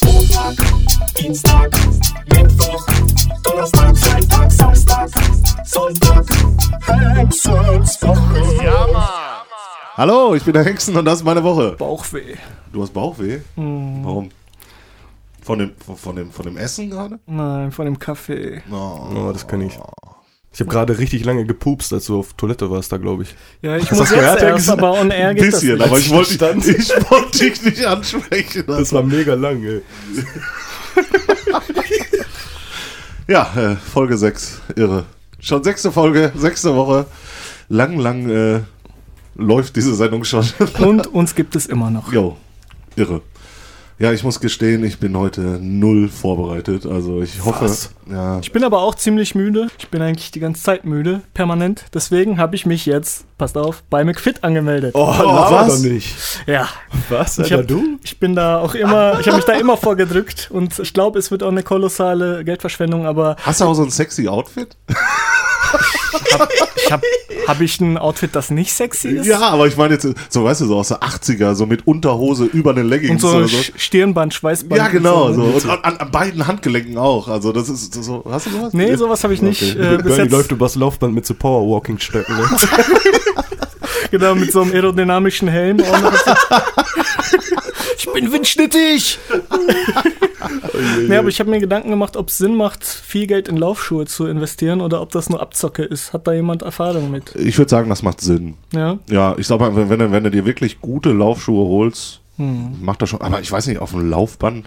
Montag, Dienstag, Mittwoch, Donnerstag, Freitag, Samstag, Sonntag, Hexenswoche. Ja, Mann. Hallo, ich bin der Hexen und das ist meine Woche. Bauchweh. Du hast Bauchweh? Warum? Von dem, von, von dem, von dem Essen gerade? Nein, von dem Kaffee. Oh. Oh, das kann ich. Ich habe gerade richtig lange gepupst, als du auf Toilette warst da, glaube ich. Ja, ich Hast muss das jetzt gehört, erst, aber on air Ein geht bisschen, das aber ich wollte, Stand. ich wollte dich nicht ansprechen. Das war mega lang, ey. Ja, äh, Folge 6, irre. Schon sechste Folge, sechste Woche. Lang, lang äh, läuft diese Sendung schon. Und uns gibt es immer noch. Jo, irre. Ja, ich muss gestehen, ich bin heute null vorbereitet. Also ich hoffe, Was? ja, Ich bin aber auch ziemlich müde. Ich bin eigentlich die ganze Zeit müde, permanent. Deswegen habe ich mich jetzt, passt auf, bei McFit angemeldet. Oh, laber was? doch nicht. Ja, Was, ich, hab, ich bin da auch immer, ich habe mich da immer vorgedrückt und ich glaube, es wird auch eine kolossale Geldverschwendung, aber hast du auch so ein sexy Outfit? Ich habe hab ich ein Outfit, das nicht sexy ist? Ja, aber ich meine jetzt, so weißt du, so aus der 80er, so mit Unterhose über den Leggings Und so oder so. Stirnband, Schweißband. Ja, genau, und so. ne? Und an, an, beiden Handgelenken auch. Also das ist so, hast du sowas? Nee, sowas habe ich nicht. Okay. Äh, bis Bernie jetzt, läuft übers Laufband mit so Powerwalking-Stöcken. Ne? genau, mit so einem aerodynamischen Helm. Auch noch. ich bin windschnittig! nee, aber ich habe mir Gedanken gemacht, ob es Sinn macht, viel Geld in Laufschuhe zu investieren oder ob das nur Abzocke ist. Hat da jemand Erfahrung mit? Ich würde sagen, das macht Sinn. Ja. Ja, ich sag mal, wenn, wenn, du- wenn du dir wirklich gute Laufschuhe holst, Hm. macht das schon. Aber ich weiß nicht, auf dem Laufband.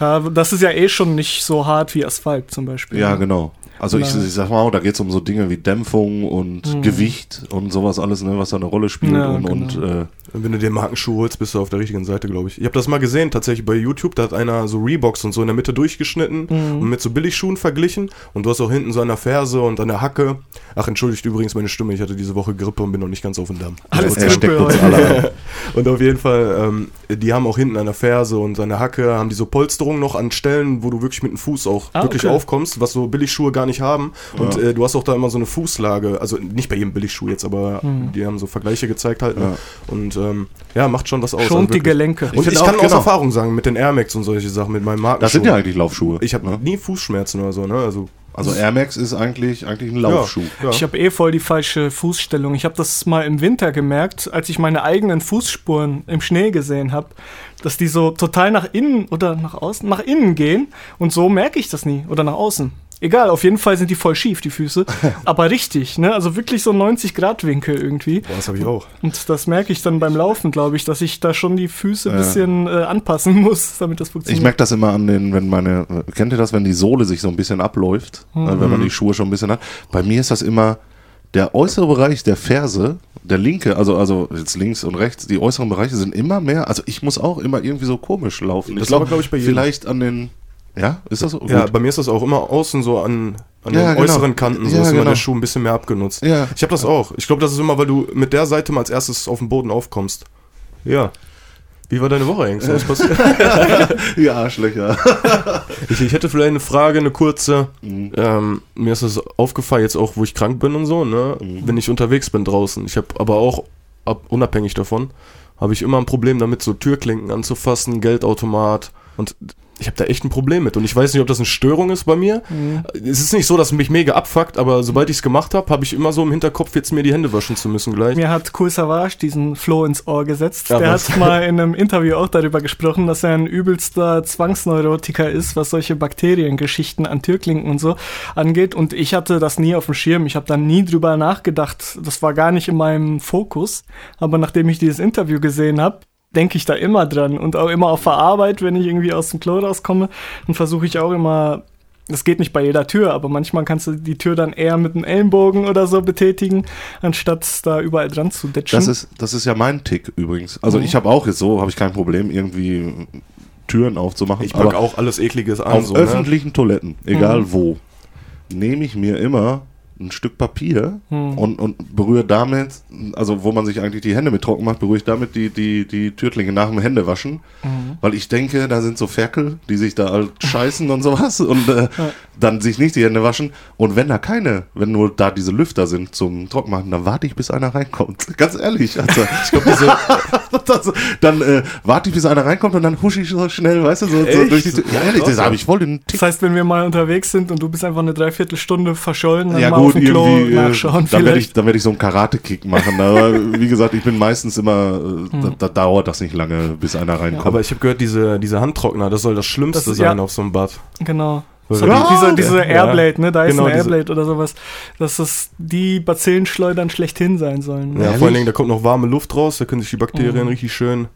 ja. Das ist ja eh schon nicht so hart wie Asphalt zum Beispiel. Ja, genau. Also ich, Ja. ich sag mal, da geht es um so Dinge wie Dämpfung und Gewicht und sowas alles, ne, was da eine Rolle spielt. Ja, und, und genau. äh, Wenn du dir Markenschuh holst, bist du auf der richtigen Seite, glaube ich. Ich habe das mal gesehen, tatsächlich bei YouTube. Da hat einer so Reeboks und so in der Mitte durchgeschnitten Mhm. und mit so Billigschuhen verglichen. Und du hast auch hinten so an der Ferse und an der Hacke. Ach, entschuldigt übrigens meine Stimme. Ich hatte diese Woche Grippe und bin noch nicht ganz auf dem Damm. Alles er steckt uns alle. Und auf jeden Fall, ähm, die haben auch hinten an der Ferse und an der Hacke, haben die so Polsterungen noch an Stellen, wo du wirklich mit dem Fuß auch Ah, wirklich okay. aufkommst, was so Billigschuhe gar nicht haben. Und äh, du hast auch da immer so eine Fußlage, also nicht bei jedem Billigschuh jetzt, aber Hm. die haben so Vergleiche gezeigt halt. Ne? Und ähm, ja, macht schon was aus. Schont also die. Gelenke. Und ich, find kann auch, aus genau. Erfahrung sagen, mit den Air Max und solche Sachen, mit meinem Markenschuh. das sind ja eigentlich Laufschuhe. Ich habe ne? nie Fußschmerzen oder so, ne? Also, Also Air Max ist eigentlich, eigentlich ein Laufschuh. Ja, Ich habe eh voll die falsche Fußstellung. Ich habe das mal im Winter gemerkt, als ich meine eigenen Fußspuren im Schnee gesehen habe, dass die so total nach innen oder nach außen, nach innen gehen. Und so merke ich das nie. Oder nach außen. Egal, auf jeden Fall sind die voll schief, die Füße. Aber richtig, ne? Also wirklich so 90-Grad-Winkel irgendwie. Boah, das habe ich auch. Und das merke ich dann beim Laufen, glaube ich, dass ich da schon die Füße ein Ja. bisschen äh, anpassen muss, damit das Ich funktioniert. merke das immer an den, wenn meine, kennt ihr das, wenn die Sohle sich so ein bisschen abläuft, äh, wenn Mhm. man die Schuhe schon ein bisschen hat. Bei mir ist das immer der äußere Bereich der Ferse, der linke, also, also jetzt links und rechts, die äußeren Bereiche sind immer mehr, also ich muss auch immer irgendwie so komisch laufen. Das ich glaube, aber, glaub ich, bei jedem. vielleicht an den, ja, ist das so? Ja, Gut. bei mir ist das auch immer außen so an, an Ja, den genau. äußeren Kanten, so Ja, ist immer genau. der Schuh ein bisschen mehr abgenutzt. Ja. Ich habe das auch. Ich glaube, das ist immer, weil du mit der Seite mal als erstes auf den Boden aufkommst. Ja. Wie war deine Woche eigentlich? Was passiert? ja, Arschlöcher. ich, ich hätte vielleicht eine Frage, eine kurze. Mhm. Ähm, mir ist das aufgefallen, jetzt auch, wo ich krank bin und so, ne? Mhm. Wenn ich unterwegs bin draußen. Ich habe aber auch, ab, unabhängig davon, habe ich immer ein Problem damit, so Türklinken anzufassen, Geldautomat. Und ich habe da echt ein Problem mit. Und ich weiß nicht, ob das eine Störung ist bei mir. Mhm. Es ist nicht so, dass mich mega abfuckt, aber sobald ich es gemacht habe, habe ich immer so im Hinterkopf, jetzt mir die Hände waschen zu müssen gleich. Mir hat Kool Savage diesen Floh ins Ohr gesetzt. Ja, der was? hat mal in einem Interview auch darüber gesprochen, dass er ein übelster Zwangsneurotiker ist, was solche Bakteriengeschichten an Türklinken und so angeht. Und ich hatte das nie auf dem Schirm. Ich habe da nie drüber nachgedacht. Das war gar nicht in meinem Fokus. Aber nachdem ich dieses Interview gesehen habe, denke ich da immer dran. Und auch immer auf der Arbeit, wenn ich irgendwie aus dem Klo rauskomme, dann versuche ich auch immer das geht nicht bei jeder Tür, aber manchmal kannst du die Tür dann eher mit einem Ellenbogen oder so betätigen, anstatt da überall dran zu ditchen. Das ist, das ist ja mein Tick übrigens. Also Mhm. ich habe auch jetzt so, habe ich kein Problem, irgendwie Türen aufzumachen. Ich mag auch alles Ekliges an. auf so, ne? öffentlichen Toiletten, egal Mhm. wo, nehme ich mir immer ein Stück Papier Mhm. und, und berühre damit, also wo man sich eigentlich die Hände mit trocken macht, berühre ich damit die, die, die Türklinge nach dem Händewaschen, Mhm. weil ich denke, da sind so Ferkel, die sich da halt scheißen und sowas und äh, dann sich nicht die Hände waschen. Und wenn da keine, wenn nur da diese Lüfter sind zum Trockenmachen, dann warte ich, bis einer reinkommt. Ganz ehrlich. Also, ich glaube, diese, das, dann äh, warte ich, bis einer reinkommt und dann husche ich so schnell, weißt du, so, so durch die Tür. Ja, ehrlich, das habe ich voll den Tick. Das heißt, wenn wir mal unterwegs sind und du bist einfach eine Dreiviertelstunde verschollen, dann Ja mal auf gut, dem Klo äh, nachschauen dann werde ich, vielleicht. dann werd ich so einen Karate-Kick machen. Aber wie gesagt, ich bin meistens immer, äh, Hm. da, da dauert das nicht lange, bis einer reinkommt. Aber ich habe gehört, diese, diese Handtrockner, das soll das Schlimmste Das ist- sein ja. auf so einem Bad. Genau. So, die- diese diese Ja. Airblade, ne? Da ist Genau, eine diese- Airblade oder sowas, dass es die Bazillenschleudern schlechthin sein sollen. Ja, Ehrlich? vor allen Dingen, da kommt noch warme Luft raus, da können sich die Bakterien Mhm. richtig schön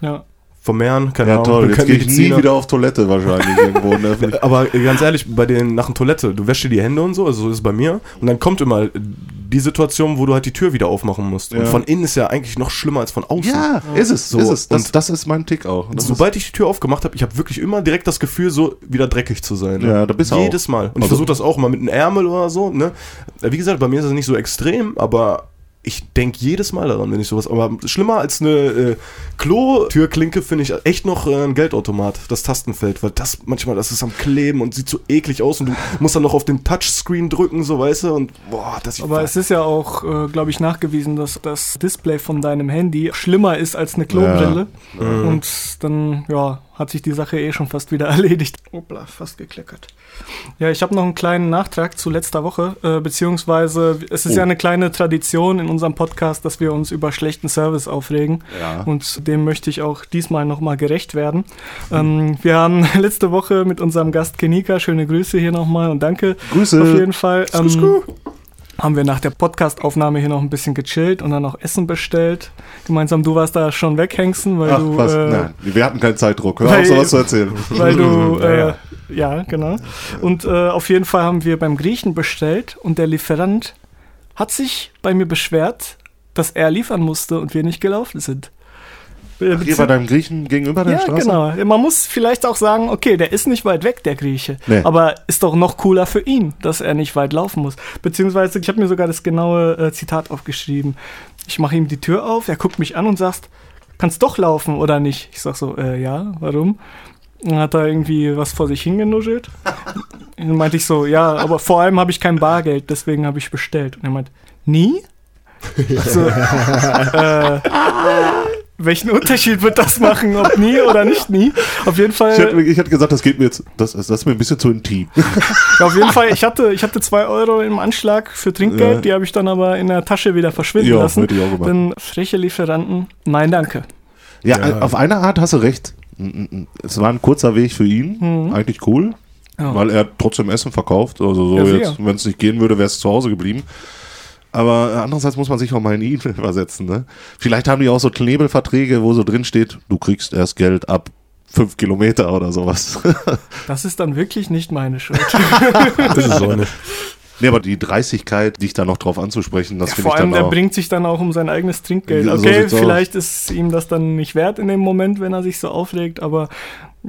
ja. vermehren. Keine ja Ahnung, toll, jetzt gehe ich nie wieder auf Toilette wahrscheinlich irgendwo. Ne? Aber ganz ehrlich, bei den nach der Toilette, du wäschst dir die Hände und so, also so ist es bei mir. Und dann kommt immer die Situation, wo du halt die Tür wieder aufmachen musst. Und Ja. von innen ist ja eigentlich noch schlimmer als von außen. Ja, ist es, So, ist es. Das, und- das ist mein Tick auch. Das Sobald ich die Tür aufgemacht habe, ich habe wirklich immer direkt das Gefühl, so wieder dreckig zu sein. ne? Ja, da bist du Jedes Mal. Und ich Also- versuche das auch mal mit einem Ärmel oder so. Ne? Wie gesagt, bei mir ist das nicht so extrem, aber ich denke jedes Mal daran, wenn ich sowas. Aber schlimmer als eine äh, Klo-Türklinke finde ich echt noch äh, ein Geldautomat, das Tastenfeld, weil das manchmal, das ist am Kleben und sieht so eklig aus und du musst dann noch auf den Touchscreen drücken, so weißt du, und boah, das Aber es ist ja auch, äh, glaube ich, nachgewiesen, dass das Display von deinem Handy schlimmer ist als eine Klobrille. Mhm. Und dann, ja, hat sich die Sache eh schon fast wieder erledigt. Hoppla, fast gekleckert. Ja, ich habe noch einen kleinen Nachtrag zu letzter Woche, äh, beziehungsweise es ist Oh. ja eine kleine Tradition in unserem Podcast, dass wir uns über schlechten Service aufregen. Ja. Und dem möchte ich auch diesmal nochmal gerecht werden. Ähm, wir haben letzte Woche mit unserem Gast Kenika, schöne Grüße hier nochmal und danke Grüße. auf jeden Fall. Ähm, haben wir nach der Podcast-Aufnahme hier noch ein bisschen gechillt und dann noch Essen bestellt. Gemeinsam, du warst da schon weghengsten, weil Ach, du, was? äh, Nein, wir hatten keinen Zeitdruck. Hör weil- auf, sowas zu erzählen. weil du, Ja, äh, ja, genau. Und äh, auf jeden Fall haben wir beim Griechen bestellt und der Lieferant hat sich bei mir beschwert, dass er liefern musste und wir nicht gelaufen sind. Äh, Hier bei deinem Griechen gegenüber der ja, Straße? genau. Man muss vielleicht auch sagen, okay, der ist nicht weit weg, der Grieche. Nee. Aber ist doch noch cooler für ihn, dass er nicht weit laufen muss. Beziehungsweise, ich habe mir sogar das genaue äh, Zitat aufgeschrieben. Ich mache ihm die Tür auf, er guckt mich an und sagt, kannst doch laufen oder nicht? Ich sag so, äh, ja, warum? Dann hat er irgendwie was vor sich hingenuschelt. Dann meinte ich so, ja, aber vor allem habe ich kein Bargeld, deswegen habe ich bestellt. Und er meint, nie? So, äh, welchen Unterschied wird das machen, ob nie oder nicht nie? Auf jeden Fall. Ich hätte, ich hätte gesagt, das geht mir jetzt, das, das ist mir ein bisschen zu intim. Ja, auf jeden Fall, ich hatte, ich hatte zwei Euro im Anschlag für Trinkgeld, Ja. die habe ich dann aber in der Tasche wieder verschwinden Ja, lassen. ich auch gemacht. Denn freche Lieferanten, nein, danke. Ja, Ja. auf eine Art hast du recht. Es war ein kurzer Weg für ihn, Mhm. eigentlich cool, weil er trotzdem Essen verkauft. Also so jetzt, wenn es nicht gehen würde, wäre es zu Hause geblieben. Aber äh, andererseits muss man sich auch mal in ihn versetzen. Ne? Vielleicht haben die auch so Knebelverträge, wo so drin steht, du kriegst erst Geld ab fünf Kilometer oder sowas. Das ist dann wirklich nicht meine Schuld. Das ist so nicht. nee, aber die Dreistigkeit, dich da noch drauf anzusprechen, das finde Vor ich allem, dann der auch. bringt sich dann auch um sein eigenes Trinkgeld. Ja, so Okay, sieht's aus. vielleicht ist ihm das dann nicht wert in dem Moment, wenn er sich so aufregt, aber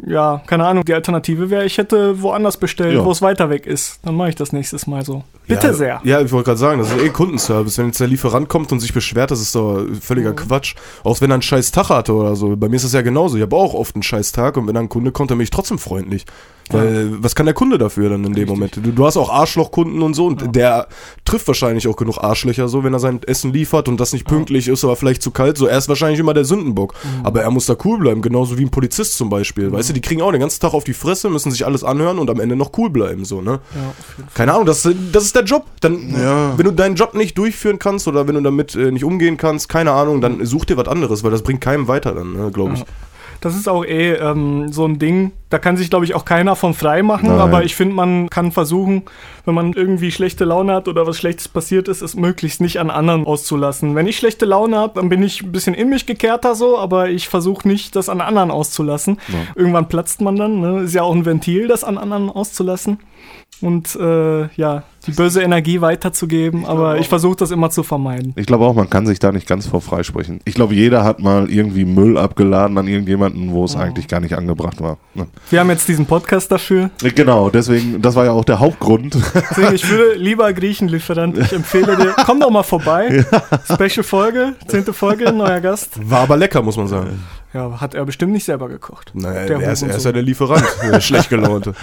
ja, keine Ahnung. Die Alternative wäre, ich hätte woanders bestellt, Ja. wo es weiter weg ist. Dann mache ich das nächstes Mal so. Bitte ja, sehr. Ja, ich wollte gerade sagen, das ist eh Kundenservice. Wenn jetzt der Lieferant kommt und sich beschwert, das ist doch völliger Quatsch. Auch wenn er einen scheiß Tag hatte oder so. Bei mir ist das ja genauso. Ich habe auch oft einen scheiß Tag und wenn dann ein Kunde kommt, dann bin ich trotzdem freundlich. Weil, was kann der Kunde dafür dann in dem Moment? Du, du hast auch Arschlochkunden und so und der trifft wahrscheinlich auch genug Arschlöcher so, wenn er sein Essen liefert und das nicht pünktlich ist, aber vielleicht zu kalt. So, er ist wahrscheinlich immer der Sündenbock. Aber er muss da cool bleiben, genauso wie ein Polizist zum Beispiel. Weißt du, die kriegen auch den ganzen Tag auf die Fresse, müssen sich alles anhören und am Ende noch cool bleiben, so, ne? Ja. Keine Ahnung, das, das ist der Job. Dann, Ja. wenn du deinen Job nicht durchführen kannst oder wenn du damit äh, nicht umgehen kannst, keine Ahnung, dann such dir was anderes, weil das bringt keinem weiter dann, ne, glaube ich. Das ist auch eh ähm, so ein Ding, da kann sich, glaube ich, auch keiner von frei machen, Nein. aber ich finde, man kann versuchen, wenn man irgendwie schlechte Laune hat oder was Schlechtes passiert ist, es möglichst nicht an anderen auszulassen. Wenn ich schlechte Laune habe, dann bin ich ein bisschen in mich gekehrter so, aber ich versuche nicht, das an anderen auszulassen. Irgendwann platzt man dann, ne? ist ja auch ein Ventil, das an anderen auszulassen. Und äh, ja, die böse Energie weiterzugeben, aber ich versuche das immer zu vermeiden. Ich glaube auch, man kann sich da nicht ganz vor freisprechen. Ich glaube, jeder hat mal irgendwie Müll abgeladen an irgendjemanden, wo es eigentlich gar nicht angebracht war. Ne? Wir haben jetzt diesen Podcast dafür. Genau, deswegen, das war ja auch der Hauptgrund. Deswegen, ich würde lieber Griechenlieferant. Ich empfehle dir, komm doch mal vorbei. Special Folge, zehnte Folge, neuer Gast. War aber lecker, muss man sagen. Ja, hat er bestimmt nicht selber gekocht. Naja, Der er ist, er ist ja der Lieferant, der schlecht gelaunte.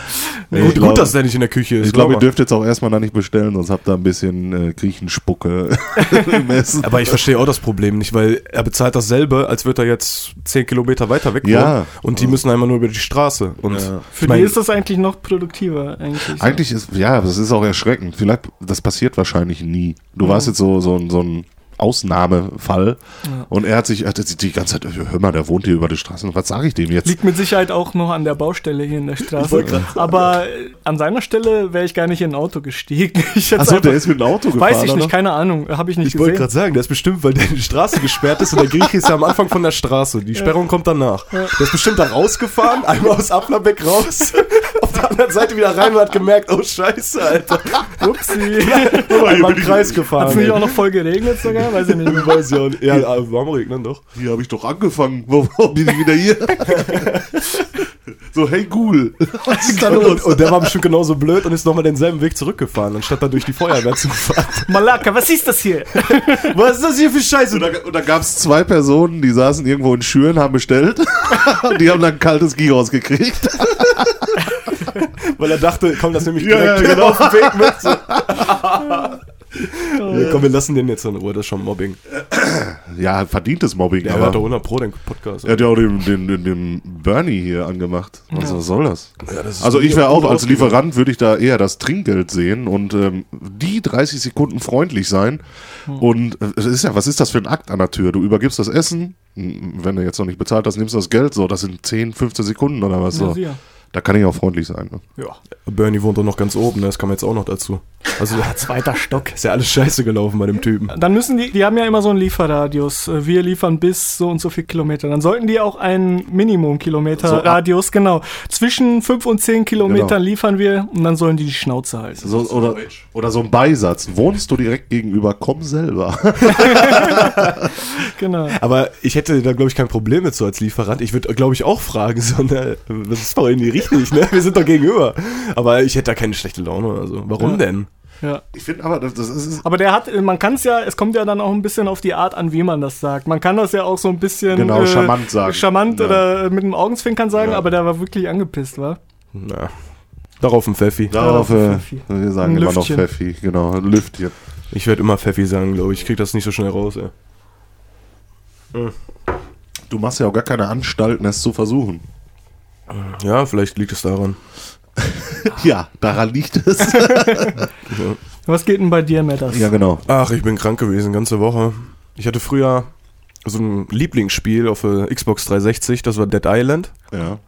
gut, ich glaub- gut, dass der nicht in der Küche ist. Ich glaube, ihr glaub dürft jetzt auch erstmal da nicht bestellen, sonst habt ihr ein bisschen äh, Griechenspucke im Essen. Aber ich verstehe auch das Problem nicht, weil er bezahlt dasselbe, als würde er jetzt 10 Kilometer weiter weg Ja. und die müssen einmal nur über die Straße. Und Ja. Für mein, die ist das eigentlich noch produktiver, eigentlich. Eigentlich ist, ja, das ist auch erschreckend. Vielleicht, das passiert wahrscheinlich nie. Du warst jetzt so, so, ein- so ein Ausnahmefall und er hat sich, hat die ganze Zeit, hör mal, der wohnt hier über die Straße. Was sage ich dem jetzt? Liegt mit Sicherheit auch noch an der Baustelle hier in der Straße. Aber an seiner Stelle wäre ich gar nicht in ein Auto gestiegen. Ich Achso, der ist mit dem Auto gefahren. Weiß ich nicht, oder? keine Ahnung, habe ich nicht Ich wollte gesehen. gerade sagen, der ist bestimmt, weil der die Straße gesperrt ist und der Grieche ist ja am Anfang von der Straße. Die Sperrung kommt danach. Der ist bestimmt da rausgefahren, einmal aus Ablerbeck raus, auf der anderen Seite wieder rein und hat gemerkt, oh Scheiße, Alter. Upsi. Einmal im Kreis gefahren. Hat es nicht auch noch voll geregnet sogar? Weiß ich nicht. Weiß ich auch nicht. Ja, warm regnen doch. Hier habe ich doch angefangen. Warum bin ich wieder hier? so, hey Ghoul. Was ist da Und, los? und der war bestimmt genauso blöd und ist nochmal denselben Weg zurückgefahren, anstatt da durch die Feuerwehr zu fahren. Malaka, was ist das hier? Was ist das hier für Scheiße? Und da, und da gab es zwei Personen, die saßen irgendwo in Schüren, haben bestellt. die haben dann ein kaltes Gyros gekriegt. Weil er dachte, komm, das nehme ich Ja, direkt ja, genau. auf den Weg mit. So. ja, komm, wir lassen den jetzt in Ruhe, das ist schon Mobbing. Ja, verdientes Mobbing. Ja, aber hat doch aber 100 Pro den Podcast. er hat ja auch den, den, den, den Bernie hier angemacht. Was, was soll das? Ja, das Also ich wäre auch als. Lieferant, würde ich da eher das Trinkgeld sehen und ähm, die 30 Sekunden freundlich sein. Und äh, es ist ja, was ist das für ein Akt an der Tür? Du übergibst das Essen, wenn du jetzt noch nicht bezahlt hast, nimmst du das Geld, so, das sind 10, 15 Sekunden oder was Ja, so. sicher. Da kann ich auch freundlich sein. Ne? Ja. Bernie wohnt doch noch ganz oben, ne? das kam jetzt auch noch dazu. Also Zweiter Stock. ist ja alles scheiße gelaufen bei dem Typen. Dann müssen die, die haben ja immer so einen Lieferradius. Äh, Wir liefern bis so und so viel Kilometer. Dann sollten die auch einen So Minimum-Kilometer-Radius, genau. Zwischen 5 und 10 Kilometern Genau. liefern wir und dann sollen die die Schnauze halten. So, oder, oder so ein Beisatz. Wohnst du direkt gegenüber, komm selber. Genau. Aber ich hätte da, glaube ich, kein Problem mit so als Lieferant. Ich würde, glaube ich, auch fragen, so, ne, das ist doch irgendwie richtig, ne? Wir sind doch gegenüber. Aber ich hätte da keine schlechte Laune oder so. Warum Ja. denn? Ja. Ich finde aber, das, das ist. Aber der hat, man kann es ja, es kommt ja dann auch ein bisschen auf die Art an, wie man das sagt. Man kann das ja auch so ein bisschen Genau, charmant sagen. charmant Ja. oder mit dem Augenzwinkern sagen, Ja. aber der war wirklich angepisst, war. Na, darauf ein Pfeffi. Darauf, Ja, äh, Pfeffi. wir sagen Ein immer noch. Pfeffi, genau, ein Lüftchen. Ich werde immer Pfeffi sagen, glaube ich. Ich krieg das nicht so schnell raus, ey. Du machst ja auch gar keine Anstalten, es zu versuchen. Ja, vielleicht liegt es daran. Ja, daran liegt es. Was geht denn bei dir, Matters? ja, genau. Ach, ich bin krank gewesen, ganze Woche. Ich hatte früher so ein Lieblingsspiel auf der Xbox 360, das war Dead Island. Ja.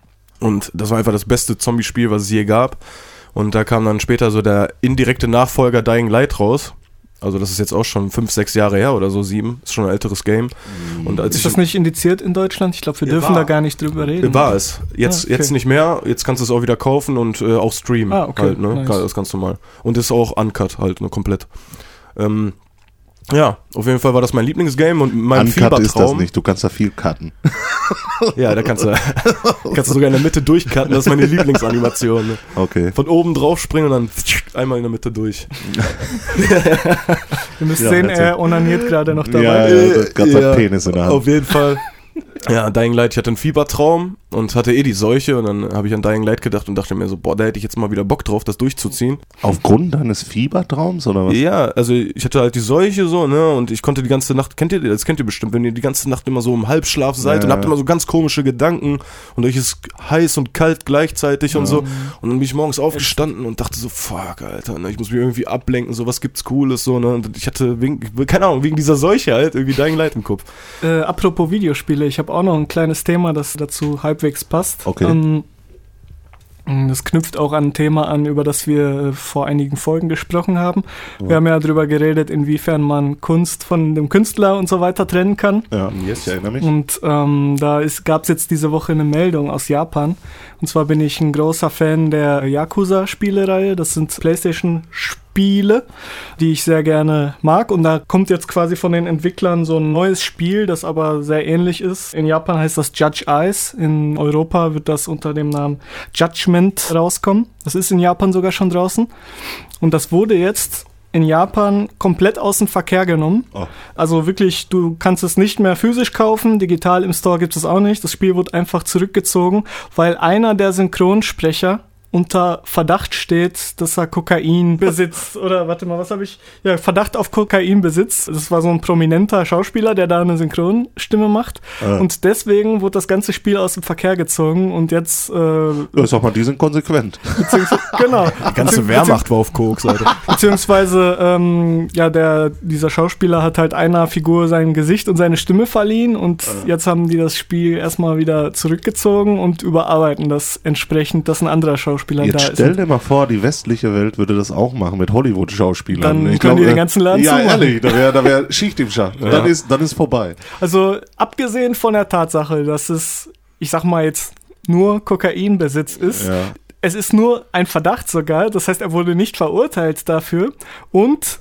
Und das war einfach das beste Zombie-Spiel, was es je gab. Und da kam dann später so der indirekte Nachfolger Dying Light raus. Also das ist jetzt auch schon fünf, sechs Jahre her oder so, sieben. Ist schon ein älteres Game. Und als Ist ich das nicht indiziert in Deutschland? Ich glaube, wir Ja, dürfen war. da gar nicht drüber reden. war es. Jetzt, Ah, okay. jetzt nicht mehr. Jetzt kannst du es auch wieder kaufen und äh, auch streamen. Ah, okay, Halt, ne? nice. Das ist ganz normal. Und ist auch uncut halt, ne, komplett. Ähm, ja, auf jeden Fall war das mein Lieblingsgame und mein Uncut ist das Fiebertraum. nicht, du kannst da viel cutten. Ja, da kannst du, kannst du sogar in der Mitte durchcutten. Das ist meine Lieblingsanimation. Ne? Okay. Von oben drauf springen und dann einmal in der Mitte durch. Ihr müsst Ja, sehen, er onaniert gerade noch dabei. Ja, ja, das ganz Ja, Penis in der Hand. Auf jeden Fall. Ja, Dying Light, ich hatte einen Fiebertraum und hatte eh die Seuche und dann habe ich an Dying Light gedacht und dachte mir so, boah, da hätte ich jetzt mal wieder Bock drauf, das durchzuziehen. Aufgrund deines Fiebertraums oder was? Ja, also ich hatte halt die Seuche so, ne, und ich konnte die ganze Nacht, kennt ihr das, kennt ihr bestimmt, wenn ihr die ganze Nacht immer so im Halbschlaf seid Ja. und habt immer so ganz komische Gedanken und euch ist heiß und kalt gleichzeitig und so. Und dann bin ich morgens aufgestanden und dachte so, fuck, Alter, ne, ich muss mich irgendwie ablenken, so was gibt's Cooles, so, ne, und ich hatte, wegen, keine Ahnung, wegen dieser Seuche halt, irgendwie Dying Light im Kopf. Äh, apropos Videospiele, ich habe auch noch ein kleines Thema, das dazu halbwegs passt. Okay. Ähm, das knüpft auch an ein Thema an, über das wir äh, vor einigen Folgen gesprochen haben. Wir haben ja darüber geredet, inwiefern man Kunst von dem Künstler und so weiter trennen kann. Ja, yes, ich erinnere mich. Und ähm, da gab es jetzt diese Woche eine Meldung aus Japan. Und zwar bin ich ein großer Fan der Yakuza-Spielereihe. Das sind PlayStation-Spiele, die ich sehr gerne mag. Und da kommt jetzt quasi von den Entwicklern so ein neues Spiel, das aber sehr ähnlich ist. In Japan heißt das Judge Eyes. In Europa wird das unter dem Namen Judgment rauskommen. Das ist in Japan sogar schon draußen. Und das wurde jetzt in Japan komplett aus dem Verkehr genommen. Oh. Also wirklich, du kannst es nicht mehr physisch kaufen, digital im Store gibt es auch nicht. Das Spiel wird einfach zurückgezogen, weil einer der Synchronsprecher unter Verdacht steht, dass er Kokain besitzt. Oder warte mal, was habe ich? Ja, Verdacht auf Kokainbesitz. Das war so ein prominenter Schauspieler, der da eine Synchronstimme macht. Ah. Und deswegen wurde das ganze Spiel aus dem Verkehr gezogen und jetzt äh, sag mal, die sind konsequent. beziehungsweise, genau. Die ganze Wehrmacht war auf Koks, Alter. Beziehungsweise, ähm, ja, der, dieser Schauspieler hat halt einer Figur sein Gesicht und seine Stimme verliehen und jetzt haben die das Spiel erstmal wieder zurückgezogen und überarbeiten das entsprechend, dass ein anderer Schauspieler Jetzt da ist. stell dir mal vor, die westliche Welt würde das auch machen mit Hollywood-Schauspielern. Dann Ich können die glaub, den äh, ganzen Laden Ja, zumachen. ehrlich, da wäre da wär Schicht im Schacht. Dann, ist, dann ist vorbei. Also, abgesehen von der Tatsache, dass es, ich sag mal jetzt, nur Kokainbesitz ist, Ja. es ist nur ein Verdacht sogar, das heißt, er wurde nicht verurteilt dafür und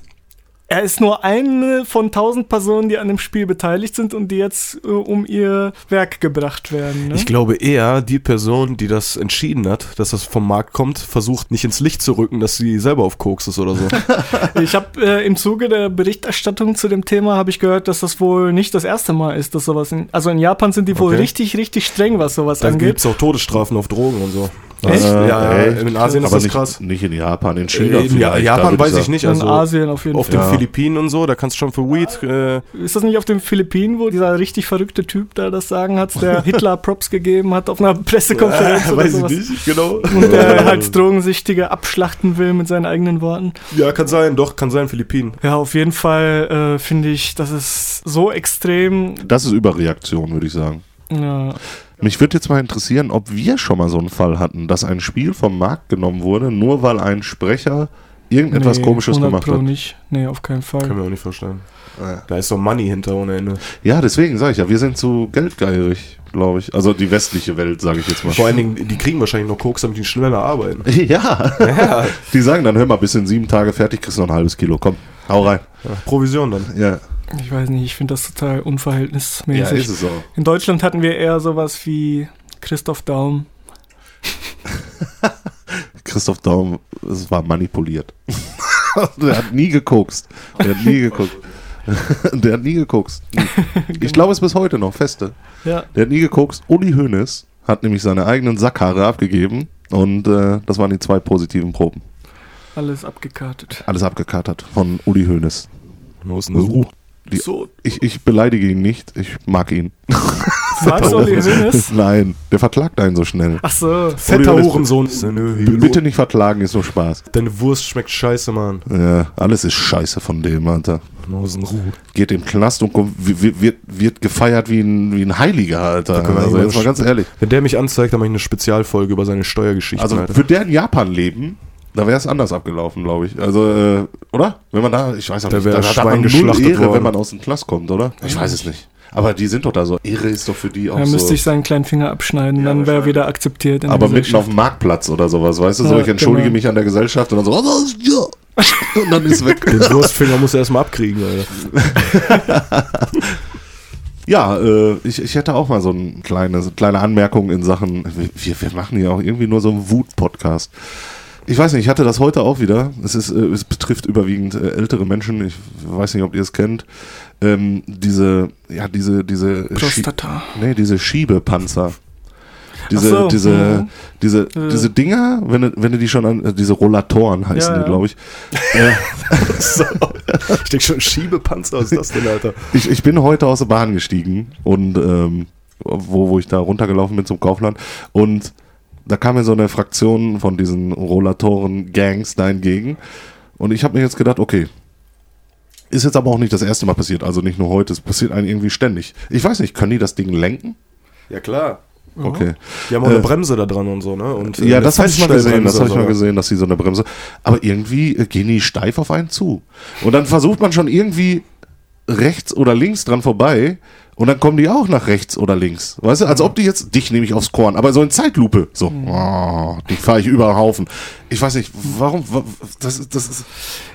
er ist nur eine von tausend Personen, die an dem Spiel beteiligt sind und die jetzt äh, um ihr Werk gebracht werden. Ne? Ich glaube eher, die Person, die das entschieden hat, dass das vom Markt kommt, versucht nicht ins Licht zu rücken, dass sie selber auf Koks ist oder so. Ich habe äh, im Zuge der Berichterstattung zu dem Thema habe ich gehört, dass das wohl nicht das erste Mal ist, dass sowas in, also in Japan sind die wohl Okay. richtig richtig streng, was sowas Da angeht. gibt es auch Todesstrafen auf Drogen und so. Echt? Ja, ja, Echt? in Asien ist Aber das nicht, krass. nicht in Japan, in China. In da Japan weiß ich nicht, in also Asien auf jeden auf Fall. den Ja. Philippinen und so, da kannst du schon für Weed, äh, Ist das nicht auf den Philippinen, wo dieser richtig verrückte Typ da das Sagen hat, der Hitler Props gegeben hat auf einer Pressekonferenz oder weiß sowas? ich nicht, genau. Und der halt Drogensüchtige abschlachten will mit seinen eigenen Worten. Ja, kann sein, doch, kann sein, Philippinen. Ja, auf jeden Fall äh, finde ich, das ist so extrem. Das ist Überreaktion, würde ich sagen. Ja, Mich würde jetzt mal interessieren, ob wir schon mal so einen Fall hatten, dass ein Spiel vom Markt genommen wurde, nur weil ein Sprecher irgendetwas nee, Komisches 100 gemacht Pro hat. nicht. Nee, auf keinen Fall. Können wir auch nicht vorstellen. Da ist so Money hinter ohne Ende. Ja, deswegen sage ich ja, wir sind zu geldgeierig, glaube ich. Also die westliche Welt, sage ich jetzt mal. Vor allen Dingen, die kriegen wahrscheinlich noch Koks, damit die schneller arbeiten. Ja. Die sagen dann, hör mal, bis in sieben Tage fertig, kriegst du noch ein halbes Kilo. Komm, hau rein. Ja, Provision dann. Ja, Ich weiß nicht, ich finde das total ja unverhältnismäßig. ist es auch. In Deutschland hatten wir eher sowas wie Christoph Daum. Christoph Daum, es war manipuliert. der hat nie gekokst. Der hat nie geguckt. der hat nie gekokst. Ich glaube es bis heute noch, feste. Ja, Der hat nie gekokst. Uli Hoeneß hat nämlich seine eigenen Sackhaare abgegeben und äh, das waren die zwei positiven Proben. alles abgekartet. Alles abgekatert von Uli Hoeneß. Denn das? Die, So, ich, ich beleidige ihn nicht, ich mag ihn. magst du Uli Hoeneß? Nein, der verklagt einen so schnell. Ach so. Fetter Hurensohn. Bitte nicht verklagen, ist nur Spaß. Deine Wurst schmeckt scheiße, Mann. Ja, alles ist scheiße von dem, Alter. Nosenruh. Geht im Knast und kommt, wird, wird, wird gefeiert wie ein, wie ein Heiliger, Alter. Also jetzt mal ganz ehrlich. Wenn der mich anzeigt, dann mache ich eine Spezialfolge über seine Steuergeschichten. Also Alter. für der in Japan leben, da wäre es anders abgelaufen, glaube ich. Also, äh, oder? Wenn man da, ich weiß auch Da nicht, da das hat man Schwein null Ehre, worden. wenn man aus dem Knast kommt, oder? Ich weiß es nicht. Aber die sind doch da so. Ehre ist doch für die auch Da so. müsste ich seinen kleinen Finger abschneiden, Ja, dann wäre er wieder akzeptiert. Aber mitten auf dem Marktplatz oder sowas, weißt du? So, Ja, ich entschuldige genau. mich an der Gesellschaft und dann so, oh, ja. Und dann ist weg. Den Wurstfinger muss er erstmal abkriegen, Alter. Ja, äh, ich, ich hätte auch mal so eine kleine, so kleine Anmerkung in Sachen, wir, wir machen ja auch irgendwie nur so einen Wut-Podcast. Ich weiß nicht, ich hatte das heute auch wieder. Es, ist, äh, es betrifft überwiegend äh, ältere Menschen. Ich weiß nicht, ob ihr es kennt. Ähm, diese, ja, diese, diese, Schie- Prostata. nee, diese Schiebepanzer. Diese, so, diese, mhm. diese, Äh. diese Dinger, wenn du, wenn du die schon an, äh, diese Rollatoren heißen Ja, die, ja. glaube ich. Äh, so. Ich denke schon, Schiebepanzer, was ist das denn, Alter? ich, ich bin heute aus der Bahn gestiegen und ähm, wo, wo ich da runtergelaufen bin zum Kaufland und da kam mir so eine Fraktion von diesen Rollatoren-Gangs da entgegen und ich habe mir jetzt gedacht, okay, ist jetzt aber auch nicht das erste Mal passiert, also nicht nur heute, es passiert einem irgendwie ständig. Ich weiß nicht, können die das Ding lenken? Ja, klar. Okay. Die haben auch eine Äh, Bremse da dran und so, ne? Und, äh, Ja, das habe ich mal gesehen, das habe ich mal gesehen, dass sie so eine Bremse. Aber irgendwie äh, gehen die steif auf einen zu. Und dann versucht man schon irgendwie rechts oder links dran vorbei und dann kommen die auch nach rechts oder links. Weißt du, als ob die jetzt, dich nehme ich aufs Korn, aber so in Zeitlupe. So, oh, die fahre ich über den Haufen. Ich weiß nicht, warum, wa- das, ist- das ist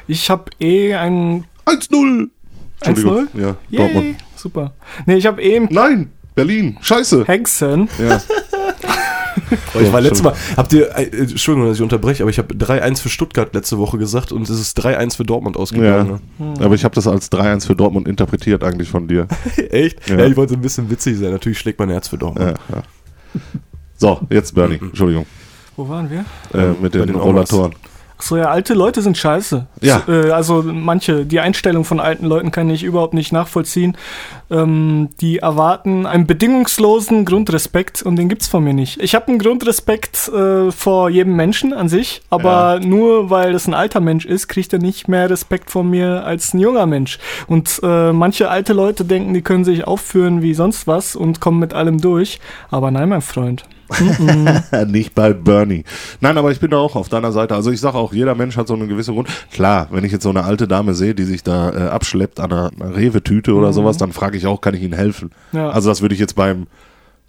Ich habe eh ein 1-0. Entschuldigung. 1-0? Ja, Yay, Dortmund. super. Nee, ich habe eben Nein, Berlin, scheiße. Hexen. Ja. Oh, ich war letztes Mal, habt ihr, äh, Entschuldigung, dass ich unterbreche, aber ich habe 3-1 für Stuttgart letzte Woche gesagt und es ist 3-1 für Dortmund Ja, ausgegangen. aber ich habe das als 3-1 für Dortmund interpretiert eigentlich von dir. Ne? Echt? Ja. Ja. ich wollte ein bisschen witzig sein. Natürlich schlägt mein Herz für Dortmund. Ja, ja. So, jetzt Bernie, Entschuldigung, Wo waren wir? äh, mit Bei den den Rollatoren. Achso, ja, alte Leute sind scheiße. Ja. Äh, also manche, die Einstellung von alten Leuten kann ich überhaupt nicht nachvollziehen. Ähm, die erwarten einen bedingungslosen Grundrespekt und den gibt's von mir nicht. Ich habe einen Grundrespekt äh, vor jedem Menschen an sich, aber nur weil das ein alter Mensch ist, kriegt er nicht mehr Respekt von mir als ein junger Mensch. Und äh, manche alte Leute denken, die können sich aufführen wie sonst was und kommen mit allem durch. Aber nein, mein Freund. Nicht bei Bernie. Nein, aber ich bin da auch auf deiner Seite. Also ich sage auch, jeder Mensch hat so eine gewisse Grund. Klar, wenn ich jetzt so eine alte Dame sehe, die sich da äh, abschleppt an einer, einer Rewe-Tüte oder sowas, dann frage ich auch, kann ich Ihnen helfen? Ja. Also das würde ich jetzt beim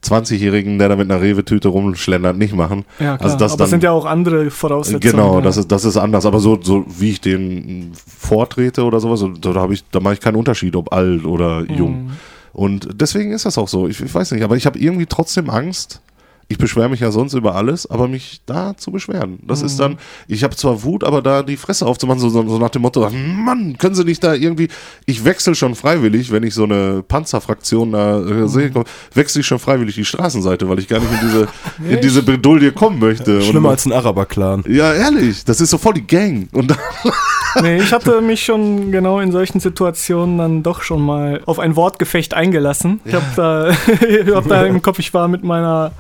20-Jährigen, der da mit einer Rewe-Tüte rumschlendert, nicht machen. Ja, klar. Also das aber dann, es sind ja auch andere Voraussetzungen. Genau, ja. das ist, das ist anders. Aber so, so wie ich den vortrete oder sowas, so, da habe ich, da mache ich keinen Unterschied, ob alt oder jung. Mhm. Und deswegen ist das auch so. Ich, ich weiß nicht, aber ich habe irgendwie trotzdem Angst. Ich beschwere mich ja sonst über alles, aber mich da zu beschweren. Das ist dann, ich habe zwar Wut, aber da die Fresse aufzumachen, so, so nach dem Motto, Mann, können Sie nicht da irgendwie, ich wechsle schon freiwillig, wenn ich so eine Panzerfraktion da äh, sehe, komm, wechsle ich schon freiwillig die Straßenseite, weil ich gar nicht in diese, in diese Bredouille kommen möchte. Schlimmer Und- als ein Araber-Clan. ja, ehrlich, das ist so voll die Gang. Und Nee, ich hatte mich schon genau in solchen Situationen dann doch schon mal auf ein Wortgefecht eingelassen. Ich habe da, hab da im Kopf, ich war mit meiner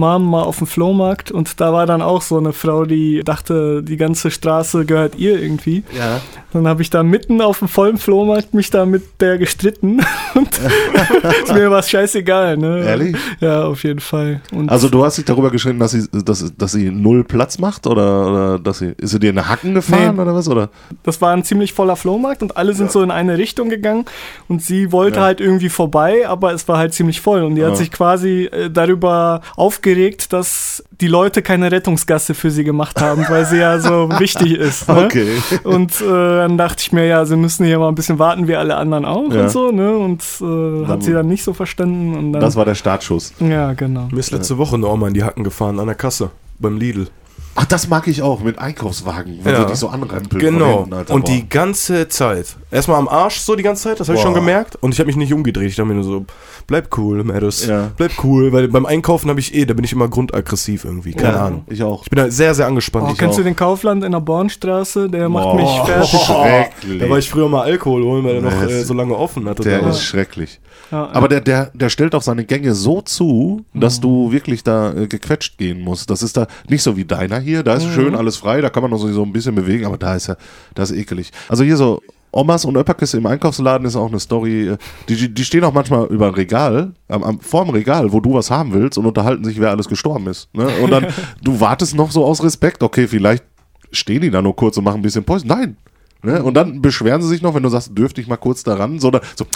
Mom mal auf dem Flohmarkt und da war dann auch so eine Frau, die dachte, die ganze Straße gehört ihr irgendwie. ja. Dann habe ich da mitten auf dem vollen Flohmarkt mich da mit der gestritten und ist mir was scheißegal, ne? Ehrlich? Ja, auf jeden Fall. Und Also du hast dich darüber geschritten, dass sie, dass, dass sie null Platz macht oder, oder dass sie, ist sie dir in den Hacken gefahren Nee. oder was? Oder? das war ein ziemlich voller Flohmarkt und alle sind so in eine Richtung gegangen und sie wollte Ja. halt irgendwie vorbei, aber es war halt ziemlich voll und die Ja. hat sich quasi äh, darüber aufgeregt, dass die Leute keine Rettungsgasse für sie gemacht haben, weil sie ja so wichtig ist. Ne? Okay. Und äh, dann dachte ich mir, ja, sie müssen hier mal ein bisschen warten, wie alle anderen auch Ja. und so, ne? Und äh, hat sie dann nicht so verstanden und dann. Das war der Startschuss. ja, genau. Mir ist letzte Woche eine Oma in die Hacken gefahren an der Kasse beim Lidl. Ach, das mag ich auch mit Einkaufswagen, wenn Ja. sie dich so anrempeln. Genau. von hinten, Alter. und Boah. die ganze Zeit. Erstmal am Arsch so die ganze Zeit, das habe ich schon gemerkt. Und ich habe mich nicht umgedreht. Ich dachte mir nur so, bleib cool, Madus. Ja. Bleib cool, weil beim Einkaufen habe ich eh, da bin ich immer grundaggressiv irgendwie. Keine ja, Ahnung. Ich auch. Ich bin da sehr, sehr angespannt. Oh, ich kennst auch. du den Kaufland in der Bornstraße? Der macht Boah. mich fertig. Schrecklich. Da war ich früher mal Alkohol holen, weil er noch äh, so lange offen hatte. Der ist schrecklich. Ja, Aber der, der, der stellt auch seine Gänge so zu, dass du wirklich da äh, gequetscht gehen musst. Das ist da nicht so wie deiner hier. Da ist schön alles frei, da kann man noch so, so ein bisschen bewegen, aber da ist ja, das ist ekelig. Also hier so Omas und Öpperkes im Einkaufsladen ist auch eine Story. äh, Die, die stehen auch manchmal über ein Regal, am, am, vorm Regal, wo du was haben willst und unterhalten sich, wer alles gestorben ist. Ne? Und dann, du wartest noch so aus Respekt, okay, vielleicht stehen die da nur kurz und machen ein bisschen Päusen. Nein. Ne? Und dann beschweren sie sich noch, wenn du sagst, dürfte ich mal kurz daran, sondern so,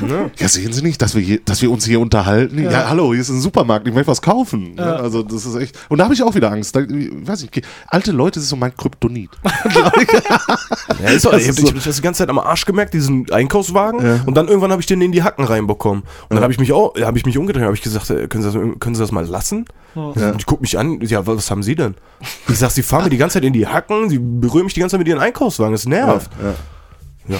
ja, sehen Sie nicht, dass wir, hier, dass wir uns hier unterhalten? Ja. hallo, hier ist ein Supermarkt, ich möchte was kaufen. Ne? Also das ist echt. Und da habe ich auch wieder Angst. Da, ich weiß nicht, alte Leute das ist so mein Kryptonit. Ja, ist auch, Das ich habe so- ich das die ganze Zeit am Arsch gemerkt, diesen Einkaufswagen. Ja. Und dann irgendwann habe ich den in die Hacken reinbekommen. Und dann habe ich mich auch, habe ich mich umgedreht, habe ich gesagt, äh, können Sie das, können Sie das mal lassen? Ja. Und die guckt mich an, ja, was haben Sie denn? Ich sag, Sie fahren mir die ganze Zeit in die Hacken, Sie berühren mich die ganze Zeit mit Ihren Einkaufswagen, das nervt. Ja. Ja,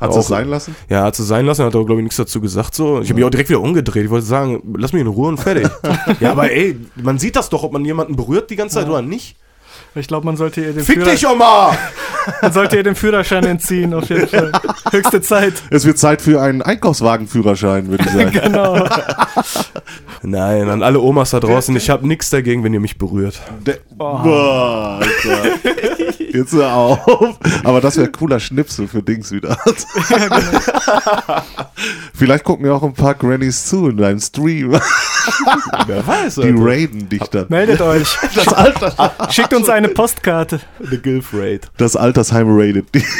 Hat es Auch- sein lassen? ja hat sie sein lassen, hat aber, glaube ich, nichts dazu gesagt. So. Ich habe mich auch direkt wieder umgedreht. Ich wollte sagen, lass mich in Ruhe und fertig. ja, aber ey, man sieht das doch, ob man jemanden berührt die ganze Zeit oder nicht. Ich glaube, man sollte ihr den Fick Führer- dich, Oma! Man sollte ihr den Führerschein entziehen, auf jeden Fall. Höchste Zeit. Es wird Zeit für einen Einkaufswagenführerschein, würde ich sagen. Genau. Nein, an alle Omas da draußen, ich habe nichts dagegen, wenn ihr mich berührt. Der, Boah, Alter. Jetzt hör auf. Aber das wäre cooler Schnipsel für Dings wieder. Vielleicht gucken ja auch ein paar Grannies zu in deinem Stream. Wer weiß, Die raiden dich dann. Meldet euch. Das, Alter, Schickt uns eine Postkarte. The Gilf Raid. das Altersheim raidet dich.